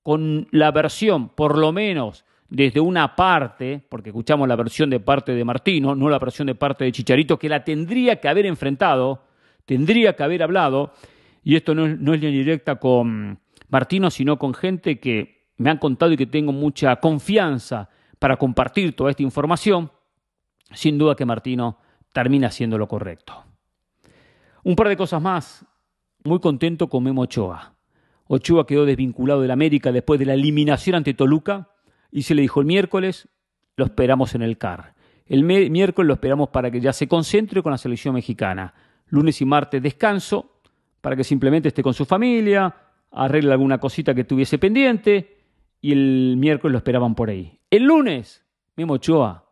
con la versión, por lo menos desde una parte, porque escuchamos la versión de parte de Martino, no la versión de parte de Chicharito, que la tendría que haber enfrentado, tendría que haber hablado, y esto no es, no es línea directa con Martino, sino con gente que me han contado y que tengo mucha confianza para compartir toda esta información, sin duda que Martino termina haciendo lo correcto. Un par de cosas más muy contento con Memo Ochoa. Ochoa quedó desvinculado del América después de la eliminación ante Toluca y se le dijo el miércoles lo esperamos en el CAR. El miércoles lo esperamos para que ya se concentre con la selección mexicana. Lunes y martes descanso para que simplemente esté con su familia, arregle alguna cosita que tuviese pendiente y el miércoles lo esperaban por ahí. El lunes, Memo Ochoa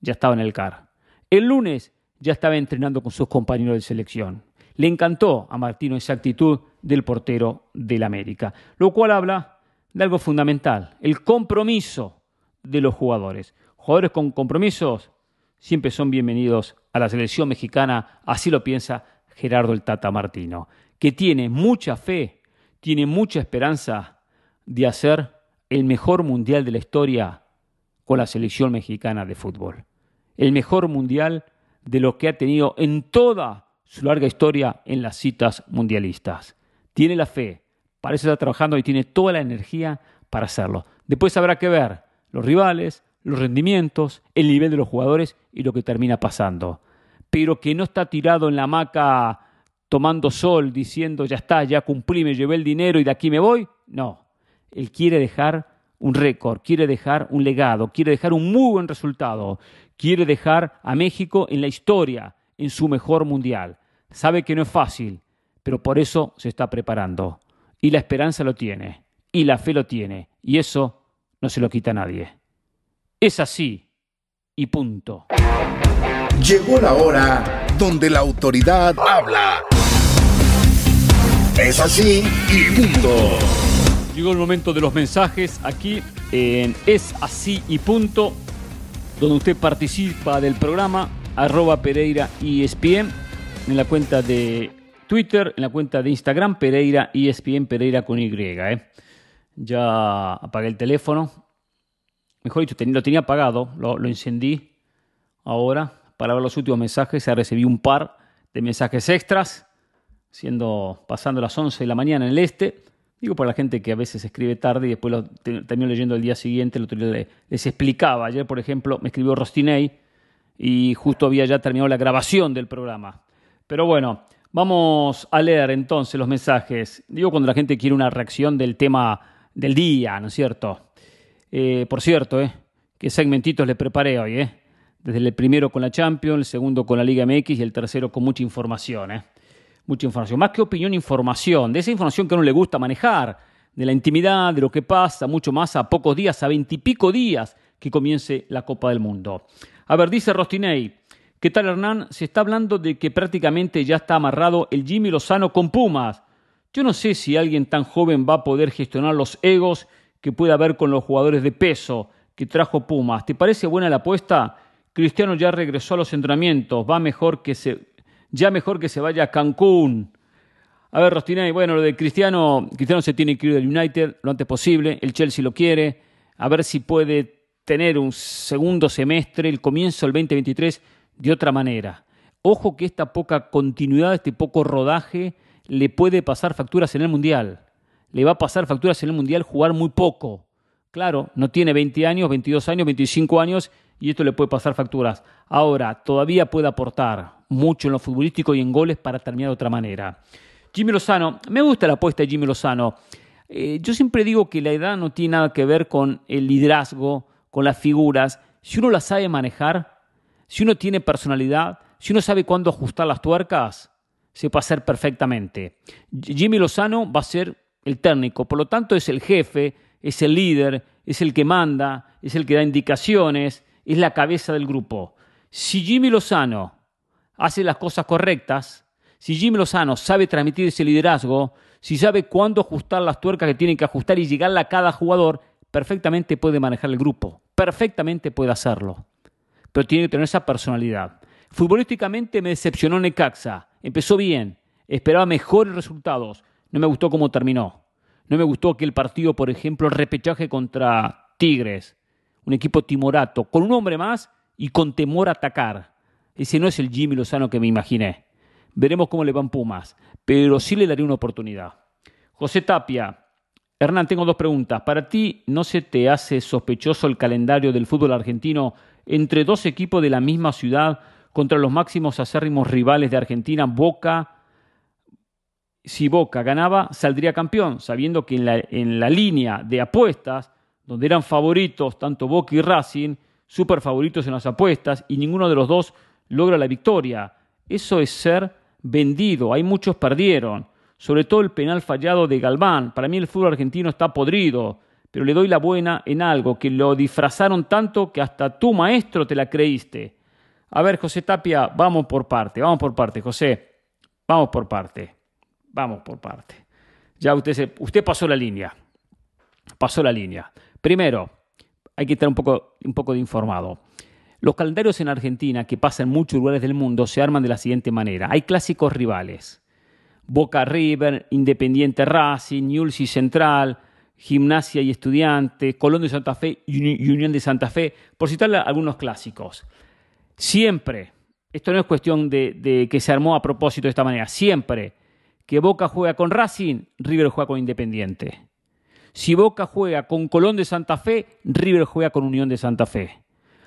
ya estaba en el CAR. El lunes ya estaba entrenando con sus compañeros de selección. Le encantó a Martino esa actitud del portero del América, lo cual habla de algo fundamental, el compromiso de los jugadores. Jugadores con compromisos siempre son bienvenidos a la selección mexicana, así lo piensa Gerardo el Tata Martino, que tiene mucha fe, tiene mucha esperanza de hacer el mejor mundial de la historia con la selección mexicana de fútbol. El mejor mundial de lo que ha tenido en toda su larga historia en las citas mundialistas. Tiene la fe, parece estar trabajando y tiene toda la energía para hacerlo. Después habrá que ver los rivales, los rendimientos, el nivel de los jugadores y lo que termina pasando. Pero que no está tirado en la hamaca tomando sol diciendo ya está, ya cumplí, me llevé el dinero y de aquí me voy. No, él quiere dejar un récord, quiere dejar un legado, quiere dejar un muy buen resultado, quiere dejar a México en la historia, en su mejor mundial. Sabe que no es fácil, pero por eso se está preparando. Y la esperanza lo tiene, y la fe lo tiene, y eso no se lo quita a nadie. Es así y punto. Llegó la hora donde la autoridad habla. Es así y punto. Llegó el momento de los mensajes aquí en Es así y punto, donde usted participa del programa arroba Pereira ESPN en la cuenta de Twitter, en la cuenta de Instagram Pereira ESPN Pereira con Y. ¿eh? Ya apagué el teléfono, mejor dicho, lo tenía apagado, lo, encendí ahora para ver los últimos mensajes. Se recibí un par de mensajes extras, siendo pasando las 11 de la mañana en el este. Digo para la gente que a veces escribe tarde y después lo termino leyendo el día siguiente. El otro día les explicaba. Ayer, por ejemplo, me escribió Rostinei y justo había ya terminado la grabación del programa. Pero bueno, vamos a leer entonces los mensajes. Digo cuando la gente quiere una reacción del tema del día, ¿no es cierto? Eh, por cierto, eh, qué segmentitos le preparé hoy. Eh. Desde el primero con la Champions, el segundo con la Liga MX y el tercero con mucha información. Eh. Mucha información. Más que opinión, información. De esa información que a uno le gusta manejar. De la intimidad, de lo que pasa, mucho más a pocos días, a veintipico días que comience la Copa del Mundo. A ver, dice Rostinei. ¿Qué tal, Hernán? Se está hablando de que prácticamente ya está amarrado el Jimmy Lozano con Pumas. Yo no sé si alguien tan joven va a poder gestionar los egos que puede haber con los jugadores de peso que trajo Pumas. ¿Te parece buena la apuesta? Cristiano ya regresó a los entrenamientos, va mejor que se, ya mejor que se vaya a Cancún. A ver, Rostinay, bueno, lo de Cristiano, Cristiano se tiene que ir del United lo antes posible, el Chelsea lo quiere, a ver si puede tener un segundo semestre, el comienzo del 2023, de otra manera. Ojo que esta poca continuidad, este poco rodaje, le puede pasar facturas en el Mundial le va a pasar facturas en el Mundial jugar muy poco. Claro, no tiene 20 años, 22 años, 25 años y esto le puede pasar facturas. Ahora, todavía puede aportar mucho en lo futbolístico y en goles para terminar de otra manera. Jimmy Lozano, me gusta la apuesta de Jimmy Lozano. Eh, yo siempre digo que la edad no tiene nada que ver con el liderazgo, con las figuras. Si uno la sabe manejar, si uno tiene personalidad, si uno sabe cuándo ajustar las tuercas, se puede hacer perfectamente. Jimmy Lozano va a ser el técnico, por lo tanto es el jefe, es el líder, es el que manda, es el que da indicaciones, es la cabeza del grupo. Si Jimmy Lozano hace las cosas correctas, si Jimmy Lozano sabe transmitir ese liderazgo, si sabe cuándo ajustar las tuercas que tienen que ajustar y llegarle a cada jugador, perfectamente puede manejar el grupo, perfectamente puede hacerlo. Pero tiene que tener esa personalidad. Futbolísticamente me decepcionó Necaxa, empezó bien, esperaba mejores resultados, no me gustó cómo terminó. No me gustó que el partido, por ejemplo, el repechaje contra Tigres, un equipo timorato, con un hombre más y con temor a atacar. Ese no es el Jimmy Lozano que me imaginé. Veremos cómo le van Pumas, pero sí le daré una oportunidad. José Tapia, Hernán, tengo dos preguntas. ¿Para ti no se te hace sospechoso el calendario del fútbol argentino entre dos equipos de la misma ciudad contra los máximos acérrimos rivales de Argentina, Boca si Boca ganaba, saldría campeón, sabiendo que en la, en la, línea de apuestas, donde eran favoritos tanto Boca y Racing, super favoritos en las apuestas, y ninguno de los dos logra la victoria. Eso es ser vendido, hay muchos perdieron, sobre todo el penal fallado de Galván. Para mí el fútbol argentino está podrido, pero le doy la buena en algo, que lo disfrazaron tanto que hasta tu maestro te la creíste. A ver, José Tapia, vamos por parte, vamos por parte, José, vamos por parte. Vamos por parte. Ya usted, usted pasó la línea. Pasó la línea. Primero, hay que estar un poco, un poco de informado. Los calendarios en Argentina, que pasan en muchos lugares del mundo, se arman de la siguiente manera. Hay clásicos rivales. Boca River, Independiente Racing, Newell's y Central, Gimnasia y Estudiantes, Colón de Santa Fe y Unión de Santa Fe, por citarle algunos clásicos. Siempre, esto no es cuestión de, de que se armó a propósito de esta manera, siempre que Boca juega con Racing, River juega con Independiente. Si Boca juega con Colón de Santa Fe, River juega con Unión de Santa Fe.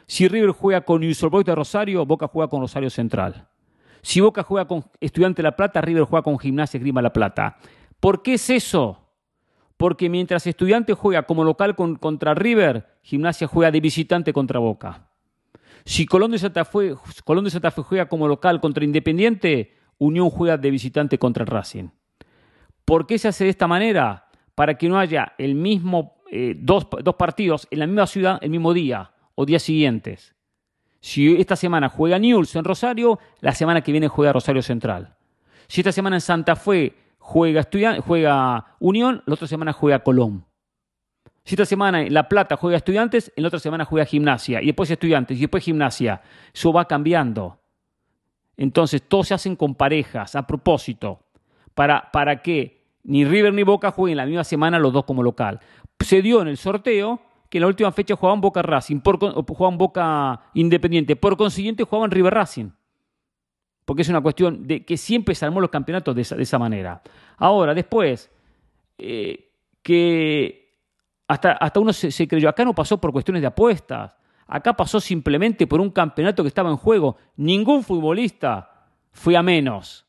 Si River juega con Newell's de Rosario, Boca juega con Rosario Central. Si Boca juega con Estudiante La Plata, River juega con Gimnasia Grima La Plata. ¿Por qué es eso? Porque mientras Estudiante juega como local contra River, Gimnasia juega de visitante contra Boca. Si Colón de, Santa Fe, Colón de Santa Fe juega como local contra Independiente, Unión juega de visitante contra Racing. ¿Por qué se hace de esta manera? Para que no haya el mismo, eh, dos, dos partidos en la misma ciudad el mismo día o días siguientes. Si esta semana juega Newell's en Rosario, la semana que viene juega Rosario Central. Si esta semana en Santa Fe juega, juega Unión, la otra semana juega Colón. Si esta semana en La Plata juega Estudiantes, en la otra semana juega Gimnasia, y después Estudiantes, y después Gimnasia. Eso va cambiando. Entonces, todos se hacen con parejas, a propósito, para, para que ni River ni Boca jueguen la misma semana los dos como local. Se dio en el sorteo que en la última fecha jugaban Boca Racing, por, jugaban Boca Independiente, por consiguiente jugaban River Racing. Porque es una cuestión de que siempre se armó los campeonatos de esa, manera. Ahora, después, eh, que hasta, hasta uno se, creyó, acá no pasó por cuestiones de apuestas, acá pasó simplemente por un campeonato que estaba en juego. Ningún futbolista fue a menos,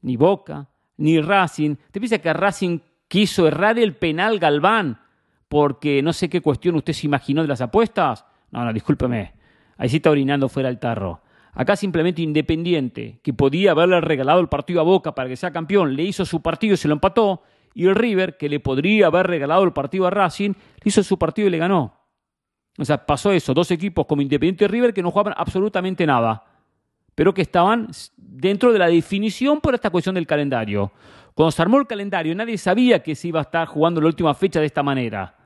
ni Boca, ni Racing. ¿Te piensa que Racing quiso errar el penal Galván porque no sé qué cuestión usted se imaginó de las apuestas. No, no, discúlpeme. Ahí sí está orinando fuera del tarro. Acá simplemente Independiente, que podía haberle regalado el partido a Boca para que sea campeón, le hizo su partido y se lo empató. Y el River, que le podría haber regalado el partido a Racing, le hizo su partido y le ganó. O sea, pasó eso. Dos equipos como Independiente y River que no jugaban absolutamente nada, pero que estaban dentro de la definición por esta cuestión del calendario. Cuando se armó el calendario, nadie sabía que se iba a estar jugando la última fecha de esta manera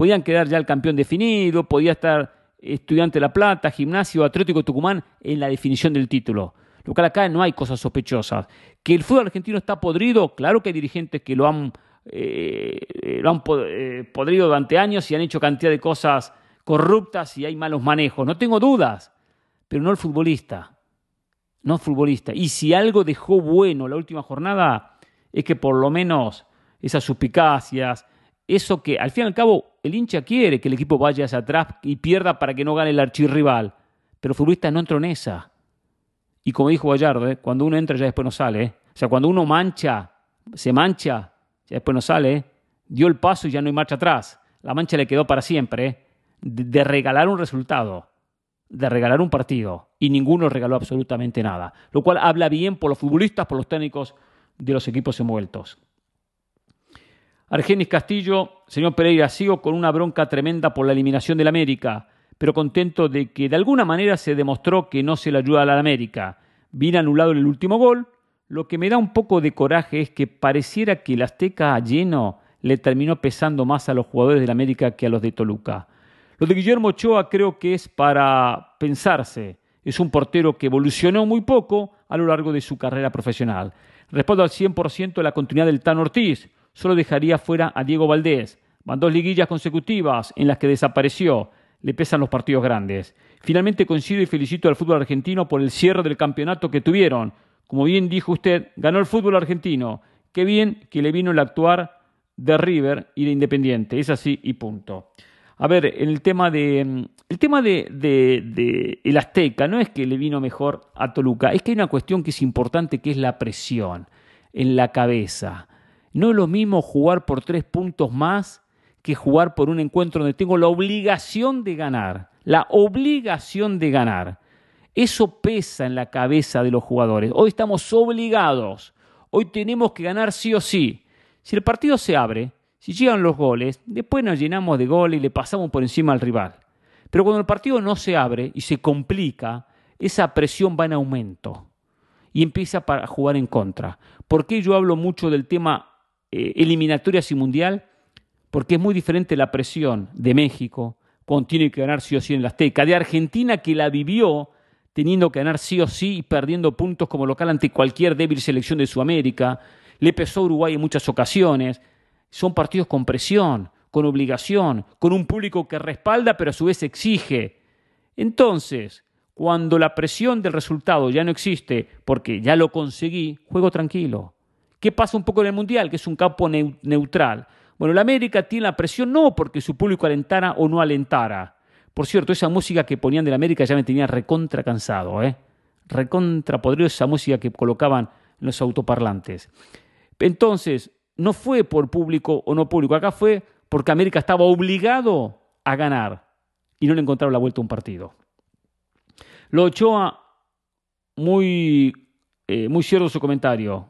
podían quedar ya el campeón definido, podía estar Estudiante de La Plata, Gimnasio, Atlético Tucumán en la definición del título. Lo cual acá no hay cosas sospechosas. Que el fútbol argentino está podrido, claro que hay dirigentes que lo han, eh, lo han eh, podrido durante años y han hecho cantidad de cosas corruptas y hay malos manejos, no tengo dudas, pero no el futbolista, no el futbolista. Y si algo dejó bueno la última jornada, es que por lo menos esas suspicacias, eso que al fin y al cabo el hincha quiere que el equipo vaya hacia atrás y pierda para que no gane el archirrival, pero el futbolista no entró en esa. Y como dijo Gallardo, ¿eh? cuando uno entra ya después no sale. ¿eh? O sea, cuando uno mancha, se mancha, ya después no sale. ¿eh? Dio el paso y ya no hay marcha atrás. La mancha le quedó para siempre. De, de regalar un resultado, de regalar un partido. Y ninguno regaló absolutamente nada. Lo cual habla bien por los futbolistas, por los técnicos de los equipos envueltos. Argenis Castillo, señor Pereira, sigo con una bronca tremenda por la eliminación del América, pero contento de que de alguna manera se demostró que no se le ayuda a la América. Vine anulado el último gol. Lo que me da un poco de coraje es que pareciera que el Azteca lleno le terminó pesando más a los jugadores del América que a los de Toluca. Lo de Guillermo Ochoa creo que es para pensarse. Es un portero que evolucionó muy poco a lo largo de su carrera profesional. Respondo al 100% la continuidad del Tan Ortiz solo dejaría fuera a Diego Valdés. Van dos liguillas consecutivas en las que desapareció. Le pesan los partidos grandes. Finalmente coincido y felicito al fútbol argentino por el cierre del campeonato que tuvieron. Como bien dijo usted, ganó el fútbol argentino. Qué bien que le vino el actuar de River y de Independiente. Es así y punto. A ver, el tema de el tema de, de, el Azteca no es que le vino mejor a Toluca, es que hay una cuestión que es importante que es la presión en la cabeza. No es lo mismo jugar por tres puntos más que jugar por un encuentro donde tengo la obligación de ganar. La obligación de ganar. Eso pesa en la cabeza de los jugadores. Hoy estamos obligados. Hoy tenemos que ganar sí o sí. Si el partido se abre, si llegan los goles, después nos llenamos de goles y le pasamos por encima al rival. Pero cuando el partido no se abre y se complica, esa presión va en aumento y empieza a jugar en contra. ¿Por qué yo hablo mucho del tema eh, eliminatorias y mundial, porque es muy diferente la presión de México, cuando tiene que ganar sí o sí en la Azteca, de Argentina que la vivió teniendo que ganar sí o sí y perdiendo puntos como local ante cualquier débil selección de Sudamérica, le pesó Uruguay en muchas ocasiones. Son partidos con presión, con obligación, con un público que respalda pero a su vez exige. Entonces, cuando la presión del resultado ya no existe porque ya lo conseguí, juego tranquilo. ¿Qué pasa un poco en el Mundial? Que es un campo neutral. Bueno, la América tiene la presión no porque su público alentara o no alentara. Por cierto, esa música que ponían de la América ya me tenía recontra cansado, ¿eh? Recontra podrido esa música que colocaban en los autoparlantes. Entonces, no fue por público o no público, acá fue porque América estaba obligado a ganar y no le encontraron la vuelta a un partido. Lo Ochoa, muy, eh, muy cierto su comentario.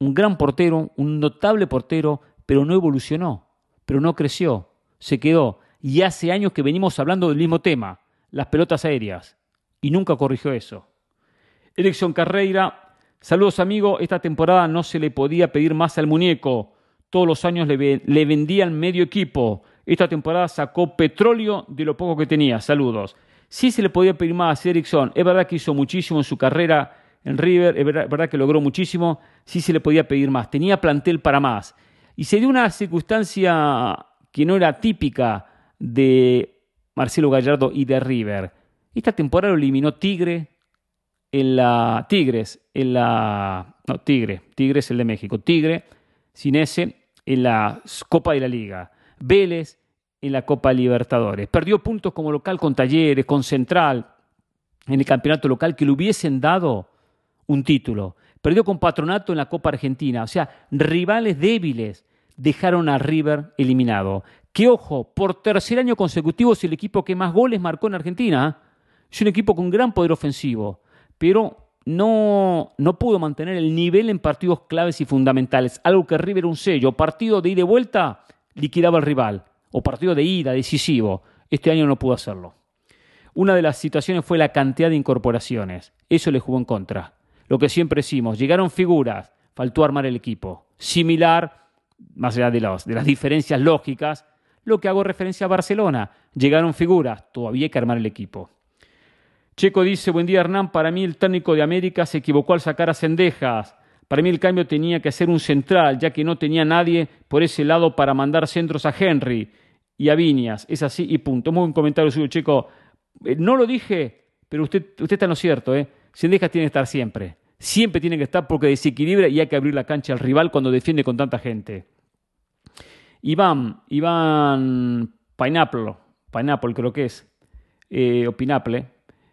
Un gran portero, un notable portero, pero no evolucionó, pero no creció, se quedó. Y hace años que venimos hablando del mismo tema, las pelotas aéreas, y nunca corrigió eso. Erickson Carreira, saludos amigo, esta temporada no se le podía pedir más al muñeco, todos los años le, le vendían medio equipo, esta temporada sacó petróleo de lo poco que tenía, saludos. Sí se le podía pedir más a Erickson, es verdad que hizo muchísimo en su carrera en River, es verdad que logró muchísimo, sí se le podía pedir más, tenía plantel para más. Y se dio una circunstancia que no era típica de Marcelo Gallardo y de River. Esta temporada lo eliminó Tigre en la Tigres, en la no, Tigre, Tigre es el de México, Tigre sin ese en la Copa de la Liga. Vélez en la Copa Libertadores. Perdió puntos como local con Talleres, con Central en el campeonato local que le hubiesen dado un título. Perdió con Patronato en la Copa Argentina. O sea, rivales débiles dejaron a River eliminado. Que ojo, por tercer año consecutivo es el equipo que más goles marcó en Argentina. Es un equipo con gran poder ofensivo, pero no, no pudo mantener el nivel en partidos claves y fundamentales. Algo que River un sello. Partido de ida y vuelta, liquidaba al rival. O partido de ida, decisivo. Este año no pudo hacerlo. Una de las situaciones fue la cantidad de incorporaciones. Eso le jugó en contra. Lo que siempre decimos, llegaron figuras, faltó armar el equipo. Similar más allá de, de las diferencias lógicas, lo que hago referencia a Barcelona. Llegaron figuras, todavía hay que armar el equipo. Checo dice, buen día Hernán, para mí el técnico de América se equivocó al sacar a Cendejas. Para mí el cambio tenía que ser un central, ya que no tenía nadie por ese lado para mandar centros a Henry y a Viñas. Es así y punto. Muy buen comentario suyo, Checo. Eh, no lo dije, pero usted, usted está en lo cierto. ¿eh? Cendejas tiene que estar siempre siempre tiene que estar porque desequilibra y hay que abrir la cancha al rival cuando defiende con tanta gente. Iván, Iván Pineapple, Pineapple creo que es, eh, o Pinaple.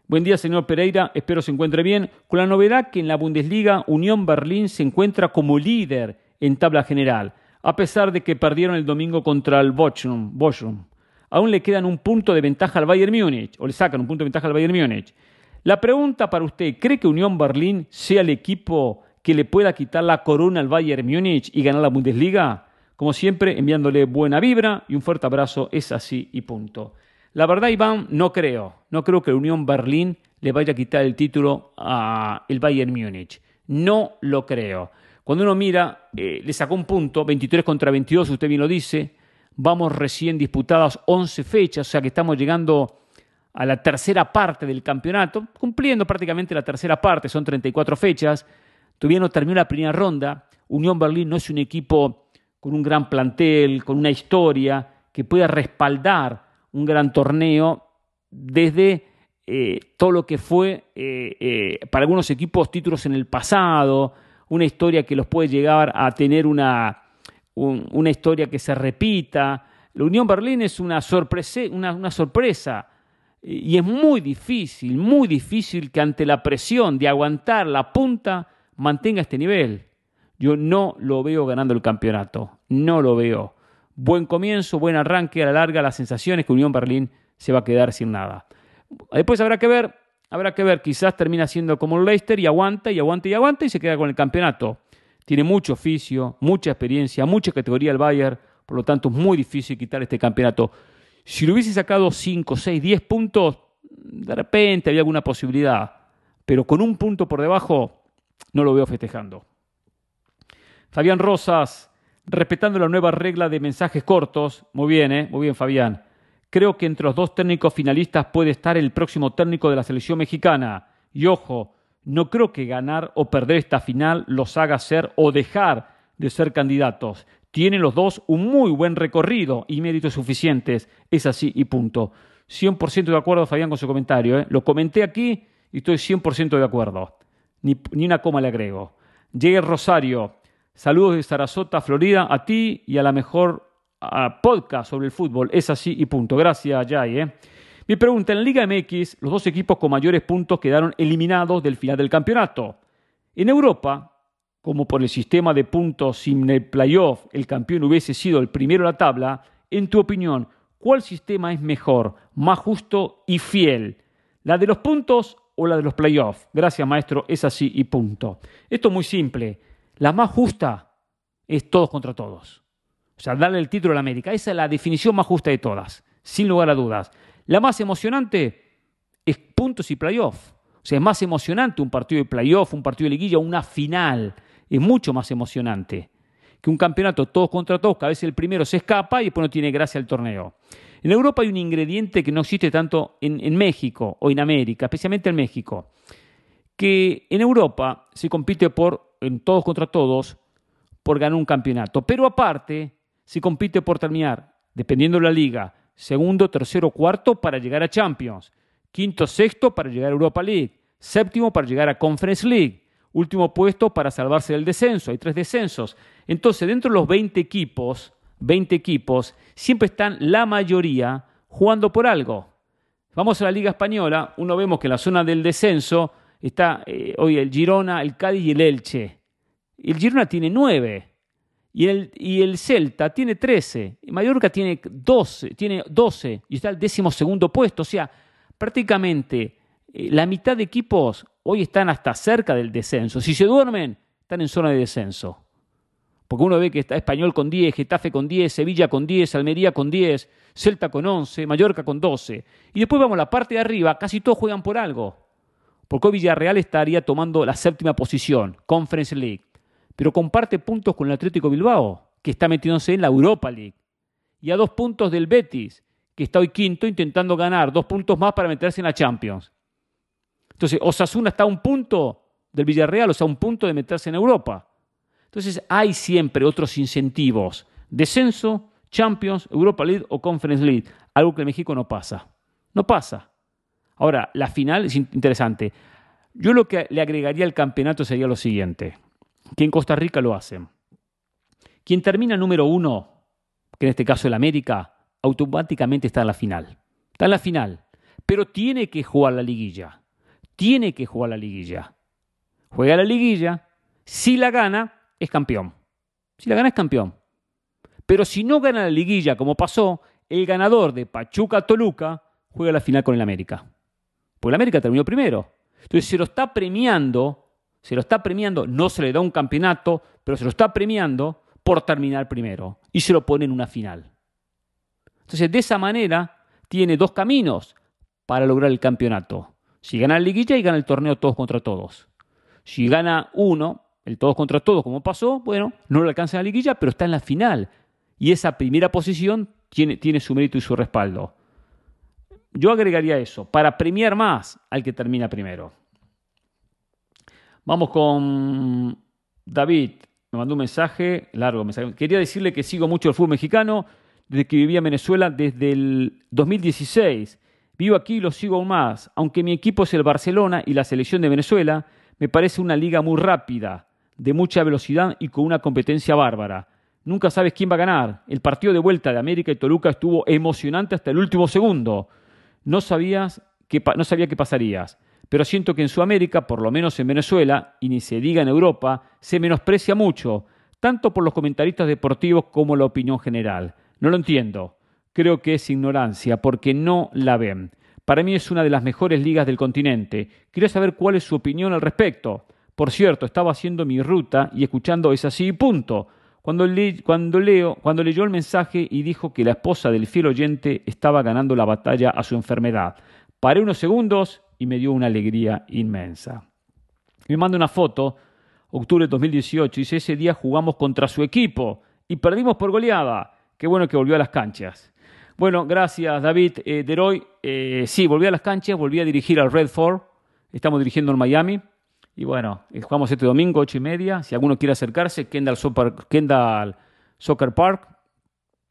Buen día, señor Pereira, espero se encuentre bien. Con la novedad que en la Bundesliga Unión Berlín se encuentra como líder en tabla general, a pesar de que perdieron el domingo contra el Bochum. Bochum. Aún le quedan un punto de ventaja al Bayern Múnich, o le sacan un punto de ventaja al Bayern Múnich. La pregunta para usted, ¿cree que Unión Berlín sea el equipo que le pueda quitar la corona al Bayern Múnich y ganar la Bundesliga? Como siempre, enviándole buena vibra y un fuerte abrazo, es así y punto. La verdad, Iván, no creo. No creo que Unión Berlín le vaya a quitar el título al Bayern Múnich. No lo creo. Cuando uno mira, eh, le sacó un punto, 23 contra 22, usted bien lo dice. Vamos recién disputadas 11 fechas, o sea que estamos llegando a la tercera parte del campeonato, cumpliendo prácticamente la tercera parte, son 34 fechas. Todavía terminó la primera ronda. Unión Berlín no es un equipo con un gran plantel, con una historia, que pueda respaldar un gran torneo desde eh, todo lo que fue eh, eh, para algunos equipos títulos en el pasado, una historia que los puede llegar a tener una, una historia que se repita. La Unión Berlín es una, sorpresa, una sorpresa y es muy difícil, muy difícil que ante la presión de aguantar la punta mantenga este nivel. Yo no lo veo ganando el campeonato, no lo veo. Buen comienzo, buen arranque, a la larga las sensaciones que Unión Berlín se va a quedar sin nada. Después habrá que ver, habrá que ver, quizás termina siendo como el Leicester y aguanta y aguanta y aguanta y se queda con el campeonato. Tiene mucho oficio, mucha experiencia, mucha categoría el Bayern, por lo tanto es muy difícil quitar este campeonato. Si lo hubiese sacado 5, 6, 10 puntos, de repente había alguna posibilidad. Pero con un punto por debajo, no lo veo festejando. Fabián Rosas, respetando la nueva regla de mensajes cortos, muy bien, ¿eh? muy bien Fabián. Creo que entre los dos técnicos finalistas puede estar el próximo técnico de la selección mexicana. Y ojo, no creo que ganar o perder esta final los haga ser o dejar de ser candidatos. Tienen los dos un muy buen recorrido y méritos suficientes. Es así y punto. 100% de acuerdo, Fabián, con su comentario. ¿eh? Lo comenté aquí y estoy 100% de acuerdo. Ni, ni, una coma le agrego. Llegue Rosario. Saludos de Sarasota, Florida, a ti y a la mejor podcast sobre el fútbol. Es así y punto. Gracias, Jay. ¿eh? Mi pregunta, en Liga MX, los dos equipos con mayores puntos quedaron eliminados del final del campeonato. En Europa, como por el sistema de puntos sin el playoff, el campeón hubiese sido el primero de la tabla, en tu opinión, ¿cuál sistema es mejor, más justo y fiel? ¿La de los puntos o la de los playoffs? Gracias, maestro, es así y punto. Esto es muy simple. La más justa es todos contra todos. O sea, darle el título a la América. Esa es la definición más justa de todas, sin lugar a dudas. La más emocionante es puntos y playoff. O sea, es más emocionante un partido de playoff, un partido de liguilla, una final. Es mucho más emocionante que un campeonato todos contra todos, que a veces el primero se escapa y después no tiene gracia el torneo. En Europa hay un ingrediente que no existe tanto en, México o en América, especialmente en México, que en Europa se compite por, en todos contra todos, por ganar un campeonato. Pero aparte, se compite por terminar, dependiendo de la liga, segundo, tercero, cuarto para llegar a Champions, quinto, sexto para llegar a Europa League, séptimo para llegar a Conference League, último puesto para salvarse del descenso, hay tres descensos. Entonces, dentro de los 20 equipos, 20 equipos, siempre están la mayoría jugando por algo. Vamos a la Liga Española, uno vemos que en la zona del descenso está eh, hoy el Girona, el Cádiz y el Elche. El Girona tiene nueve y el, y el Celta tiene 13, y Mallorca tiene 12, tiene 12 y está al décimo segundo puesto. O sea, prácticamente eh, la mitad de equipos hoy están hasta cerca del descenso. Si se duermen, están en zona de descenso. Porque uno ve que está Español con 10, Getafe con 10, Sevilla con 10, Almería con 10, Celta con 11, Mallorca con 12. Y después vamos a la parte de arriba, casi todos juegan por algo. Porque hoy Villarreal estaría tomando la séptima posición, Conference League pero comparte puntos con el Atlético Bilbao, que está metiéndose en la Europa League. Y a dos puntos del Betis, que está hoy quinto intentando ganar dos puntos más para meterse en la Champions. Entonces, Osasuna está a un punto del Villarreal, o sea, a un punto de meterse en Europa. Entonces, hay siempre otros incentivos. Descenso, Champions, Europa League o Conference League. Algo que en México no pasa. No pasa. Ahora, la final es interesante. Yo lo que le agregaría al campeonato sería lo siguiente que en Costa Rica lo hacen. Quien termina número uno, que en este caso el América, automáticamente está en la final. Está en la final, pero tiene que jugar la liguilla. Tiene que jugar la liguilla. Juega la liguilla, si la gana, es campeón. Si la gana, es campeón. Pero si no gana la liguilla, como pasó, el ganador de Pachuca-Toluca juega la final con el América. Porque el América terminó primero. Entonces se lo está premiando se lo está premiando, no se le da un campeonato, pero se lo está premiando por terminar primero y se lo pone en una final. Entonces, de esa manera, tiene dos caminos para lograr el campeonato. Si gana la liguilla y gana el torneo todos contra todos. Si gana uno, el todos contra todos, como pasó, bueno, no le alcanza la liguilla, pero está en la final. Y esa primera posición tiene, tiene su mérito y su respaldo. Yo agregaría eso, para premiar más al que termina primero. Vamos con David. Me mandó un mensaje, largo mensaje. Quería decirle que sigo mucho el fútbol mexicano desde que vivía en Venezuela desde el 2016. Vivo aquí y lo sigo aún más. Aunque mi equipo es el Barcelona y la selección de Venezuela, me parece una liga muy rápida, de mucha velocidad y con una competencia bárbara. Nunca sabes quién va a ganar. El partido de vuelta de América y Toluca estuvo emocionante hasta el último segundo. No sabías que, no sabía qué pasarías pero siento que en Sudamérica, por lo menos en Venezuela, y ni se diga en Europa, se menosprecia mucho, tanto por los comentaristas deportivos como la opinión general. No lo entiendo. Creo que es ignorancia, porque no la ven. Para mí es una de las mejores ligas del continente. Quiero saber cuál es su opinión al respecto. Por cierto, estaba haciendo mi ruta y escuchando es así punto. Cuando, cuando, leo, cuando leyó el mensaje y dijo que la esposa del fiel oyente estaba ganando la batalla a su enfermedad. Paré unos segundos y me dio una alegría inmensa. Me manda una foto, octubre de 2018, dice, ese día jugamos contra su equipo y perdimos por goleada. Qué bueno que volvió a las canchas. Bueno, gracias David eh, Deroy. Eh, sí, volví a las canchas, volví a dirigir al Red Ford. Estamos dirigiendo en Miami. Y bueno, eh, jugamos este domingo, ocho y media. Si alguno quiere acercarse, Kendall, Kendall Soccer Park.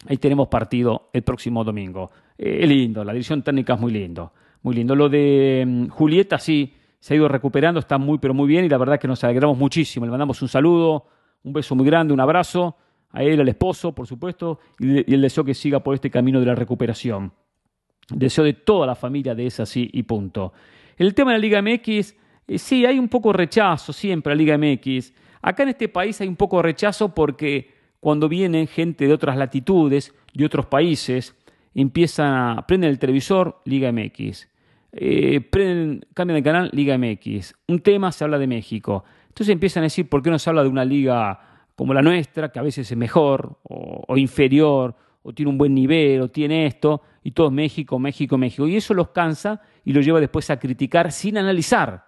Ahí tenemos partido el próximo domingo. es lindo, la dirección técnica es muy lindo. Muy lindo. Lo de mm, Julieta, sí, se ha ido recuperando, está muy, pero muy bien. Y la verdad es que nos alegramos muchísimo. Le mandamos un saludo, un beso muy grande, un abrazo a él, al esposo, por supuesto, y, el deseo que siga por este camino de la recuperación. Deseo de toda la familia de esa así y punto. El tema de la Liga MX, eh, sí, hay un poco rechazo siempre a la Liga MX. Acá en este país hay un poco rechazo porque cuando viene gente de otras latitudes, de otros países, empiezan a prender el televisor, Liga MX. Eh, prenden, cambian de canal, Liga MX. Un tema se habla de México. Entonces empiezan a decir, ¿por qué no se habla de una liga como la nuestra, que a veces es mejor o, inferior, o tiene un buen nivel, o tiene esto, y todo México, México, México. Y eso los cansa y los lleva después a criticar sin analizar.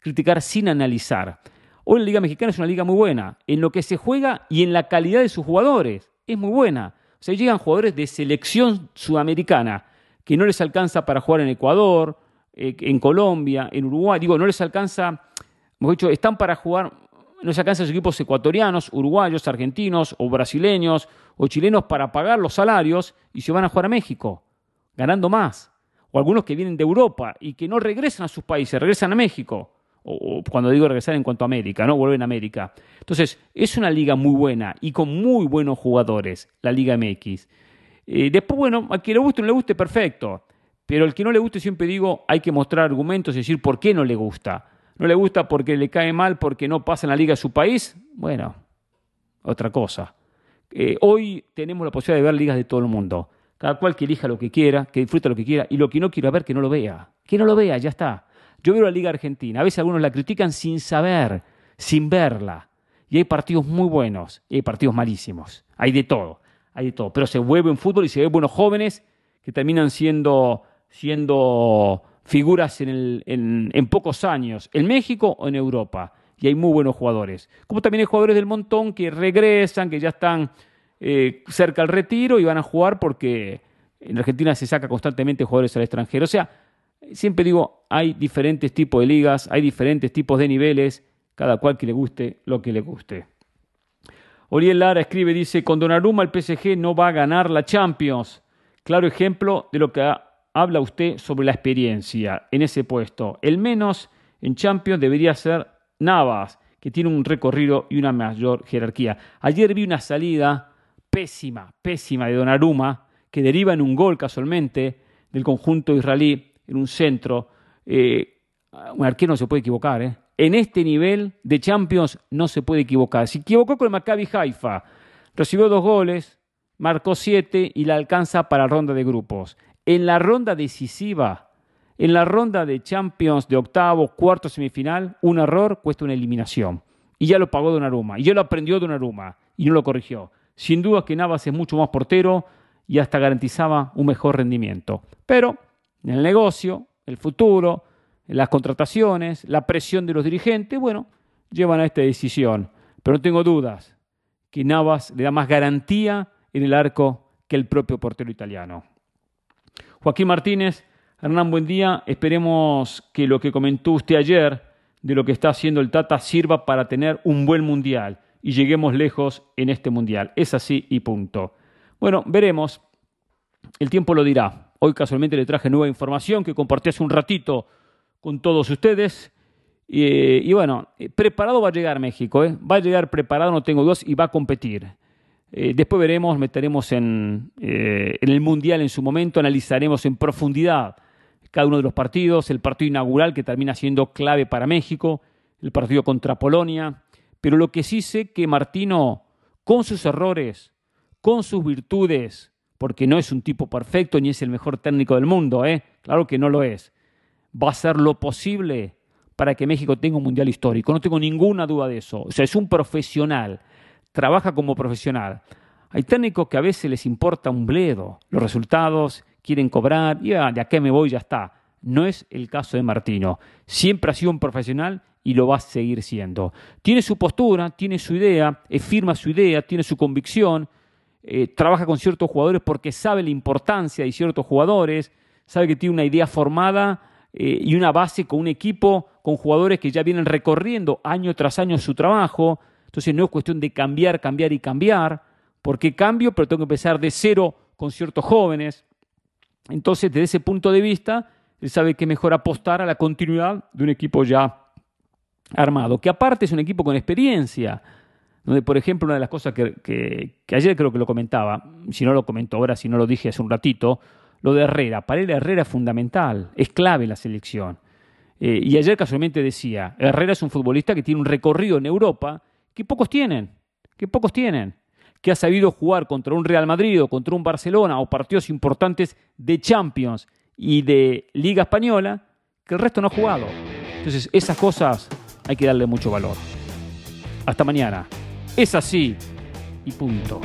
Criticar sin analizar. Hoy la Liga Mexicana es una liga muy buena, en lo que se juega y en la calidad de sus jugadores. Es muy buena. O sea, llegan jugadores de selección sudamericana que no les alcanza para jugar en Ecuador, eh, en Colombia, en Uruguay. Digo, no les alcanza, hemos dicho, están para jugar no se alcanzan equipos ecuatorianos, uruguayos, argentinos o brasileños o chilenos para pagar los salarios y se van a jugar a México, ganando más. O algunos que vienen de Europa y que no regresan a sus países, regresan a México. O, cuando digo regresar en cuanto a América, ¿no? Vuelven a América. Entonces, es una liga muy buena y con muy buenos jugadores, la Liga MX. Eh, después, bueno, a quien le guste o no le guste, perfecto. Pero al que no le guste, siempre digo, hay que mostrar argumentos y decir por qué no le gusta no le gusta porque le cae mal, porque no pasa en la liga de su país, bueno, otra cosa. Eh, hoy tenemos la posibilidad de ver ligas de todo el mundo. Cada cual que elija lo que quiera, que disfrute lo que quiera, y lo que no quiera ver, que no lo vea. Que no lo vea, ya está. Yo veo la Liga Argentina. A veces algunos la critican sin saber, sin verla. Y hay partidos muy buenos y hay partidos malísimos. Hay de todo, hay de todo. Pero se vuelve en fútbol y se ve buenos jóvenes que terminan siendo, siendo figuras en, pocos años, en México o en Europa. Y hay muy buenos jugadores. Como también hay jugadores del montón que regresan, que ya están eh, cerca al retiro y van a jugar porque en Argentina se saca constantemente jugadores al extranjero. O sea, siempre digo, hay diferentes tipos de ligas, hay diferentes tipos de niveles, cada cual que le guste lo que le guste. Oriel Lara escribe, dice, con Donnarumma el PSG no va a ganar la Champions. Claro ejemplo de lo que habla usted sobre la experiencia en ese puesto. El menos en Champions debería ser Navas, que tiene un recorrido y una mayor jerarquía. Ayer vi una salida pésima, pésima de Donnarumma, que deriva en un gol casualmente del conjunto israelí en un centro. Eh, un arquero no se puede equivocar. ¿eh? En este nivel de Champions no se puede equivocar. Se equivocó con el Maccabi Haifa. Recibió dos goles, marcó siete y la alcanza para ronda de grupos en la ronda decisiva, en la ronda de Champions de octavo, cuarto, semifinal, un error cuesta una eliminación. Y ya lo pagó Donnarumma, y ya lo aprendió Donnarumma, y no lo corrigió. Sin duda que Navas es mucho más portero y hasta garantizaba un mejor rendimiento. Pero en el negocio, el futuro, las contrataciones, la presión de los dirigentes, bueno, llevan a esta decisión. Pero no tengo dudas que Navas le da más garantía en el arco que el propio portero italiano. Joaquín Martínez, Hernán, buen día. Esperemos que lo que comentó usted ayer de lo que está haciendo el Tata sirva para tener un buen mundial y lleguemos lejos en este mundial. Es así y punto. Bueno, veremos. El tiempo lo dirá. Hoy casualmente le traje nueva información que compartí hace un ratito con todos ustedes. Y, bueno, preparado va a llegar México. ¿eh? Va a llegar preparado, no tengo dudas, y va a competir. Eh, después veremos, meteremos en, eh, en el Mundial en su momento, analizaremos en profundidad cada uno de los partidos, el partido inaugural que termina siendo clave para México, el partido contra Polonia, pero lo que sí sé que Martino, con sus errores, con sus virtudes, porque no es un tipo perfecto ni es el mejor técnico del mundo, ¿eh? claro que no lo es, va a hacer lo posible para que México tenga un mundial histórico, no tengo ninguna duda de eso, o sea, es un profesional, trabaja como profesional. Hay técnicos que a veces les importa un bledo, los resultados, quieren cobrar, y ah, de acá me voy, ya está. No es el caso de Martino. Siempre ha sido un profesional y lo va a seguir siendo. Tiene su postura, tiene su idea, firma su idea, tiene su convicción, eh, trabaja con ciertos jugadores porque sabe la importancia de ciertos jugadores, sabe que tiene una idea formada eh, y una base con un equipo, con jugadores que ya vienen recorriendo año tras año su trabajo. Entonces no es cuestión de cambiar, cambiar y cambiar, porque cambio, pero tengo que empezar de cero con ciertos jóvenes. Entonces, desde ese punto de vista, él sabe que es mejor apostar a la continuidad de un equipo ya armado, que aparte es un equipo con experiencia, donde por ejemplo una de las cosas que, ayer creo que lo comentaba, si no lo comento ahora, si no lo dije hace un ratito, lo de Herrera, para él Herrera es fundamental, es clave en la selección. Eh, y ayer casualmente decía, Herrera es un futbolista que tiene un recorrido en Europa que pocos tienen, que pocos tienen, que ha sabido jugar contra un Real Madrid o contra un Barcelona o partidos importantes de Champions y de Liga Española, que el resto no ha jugado. Entonces esas cosas hay que darle mucho valor. Hasta mañana. Es así y punto.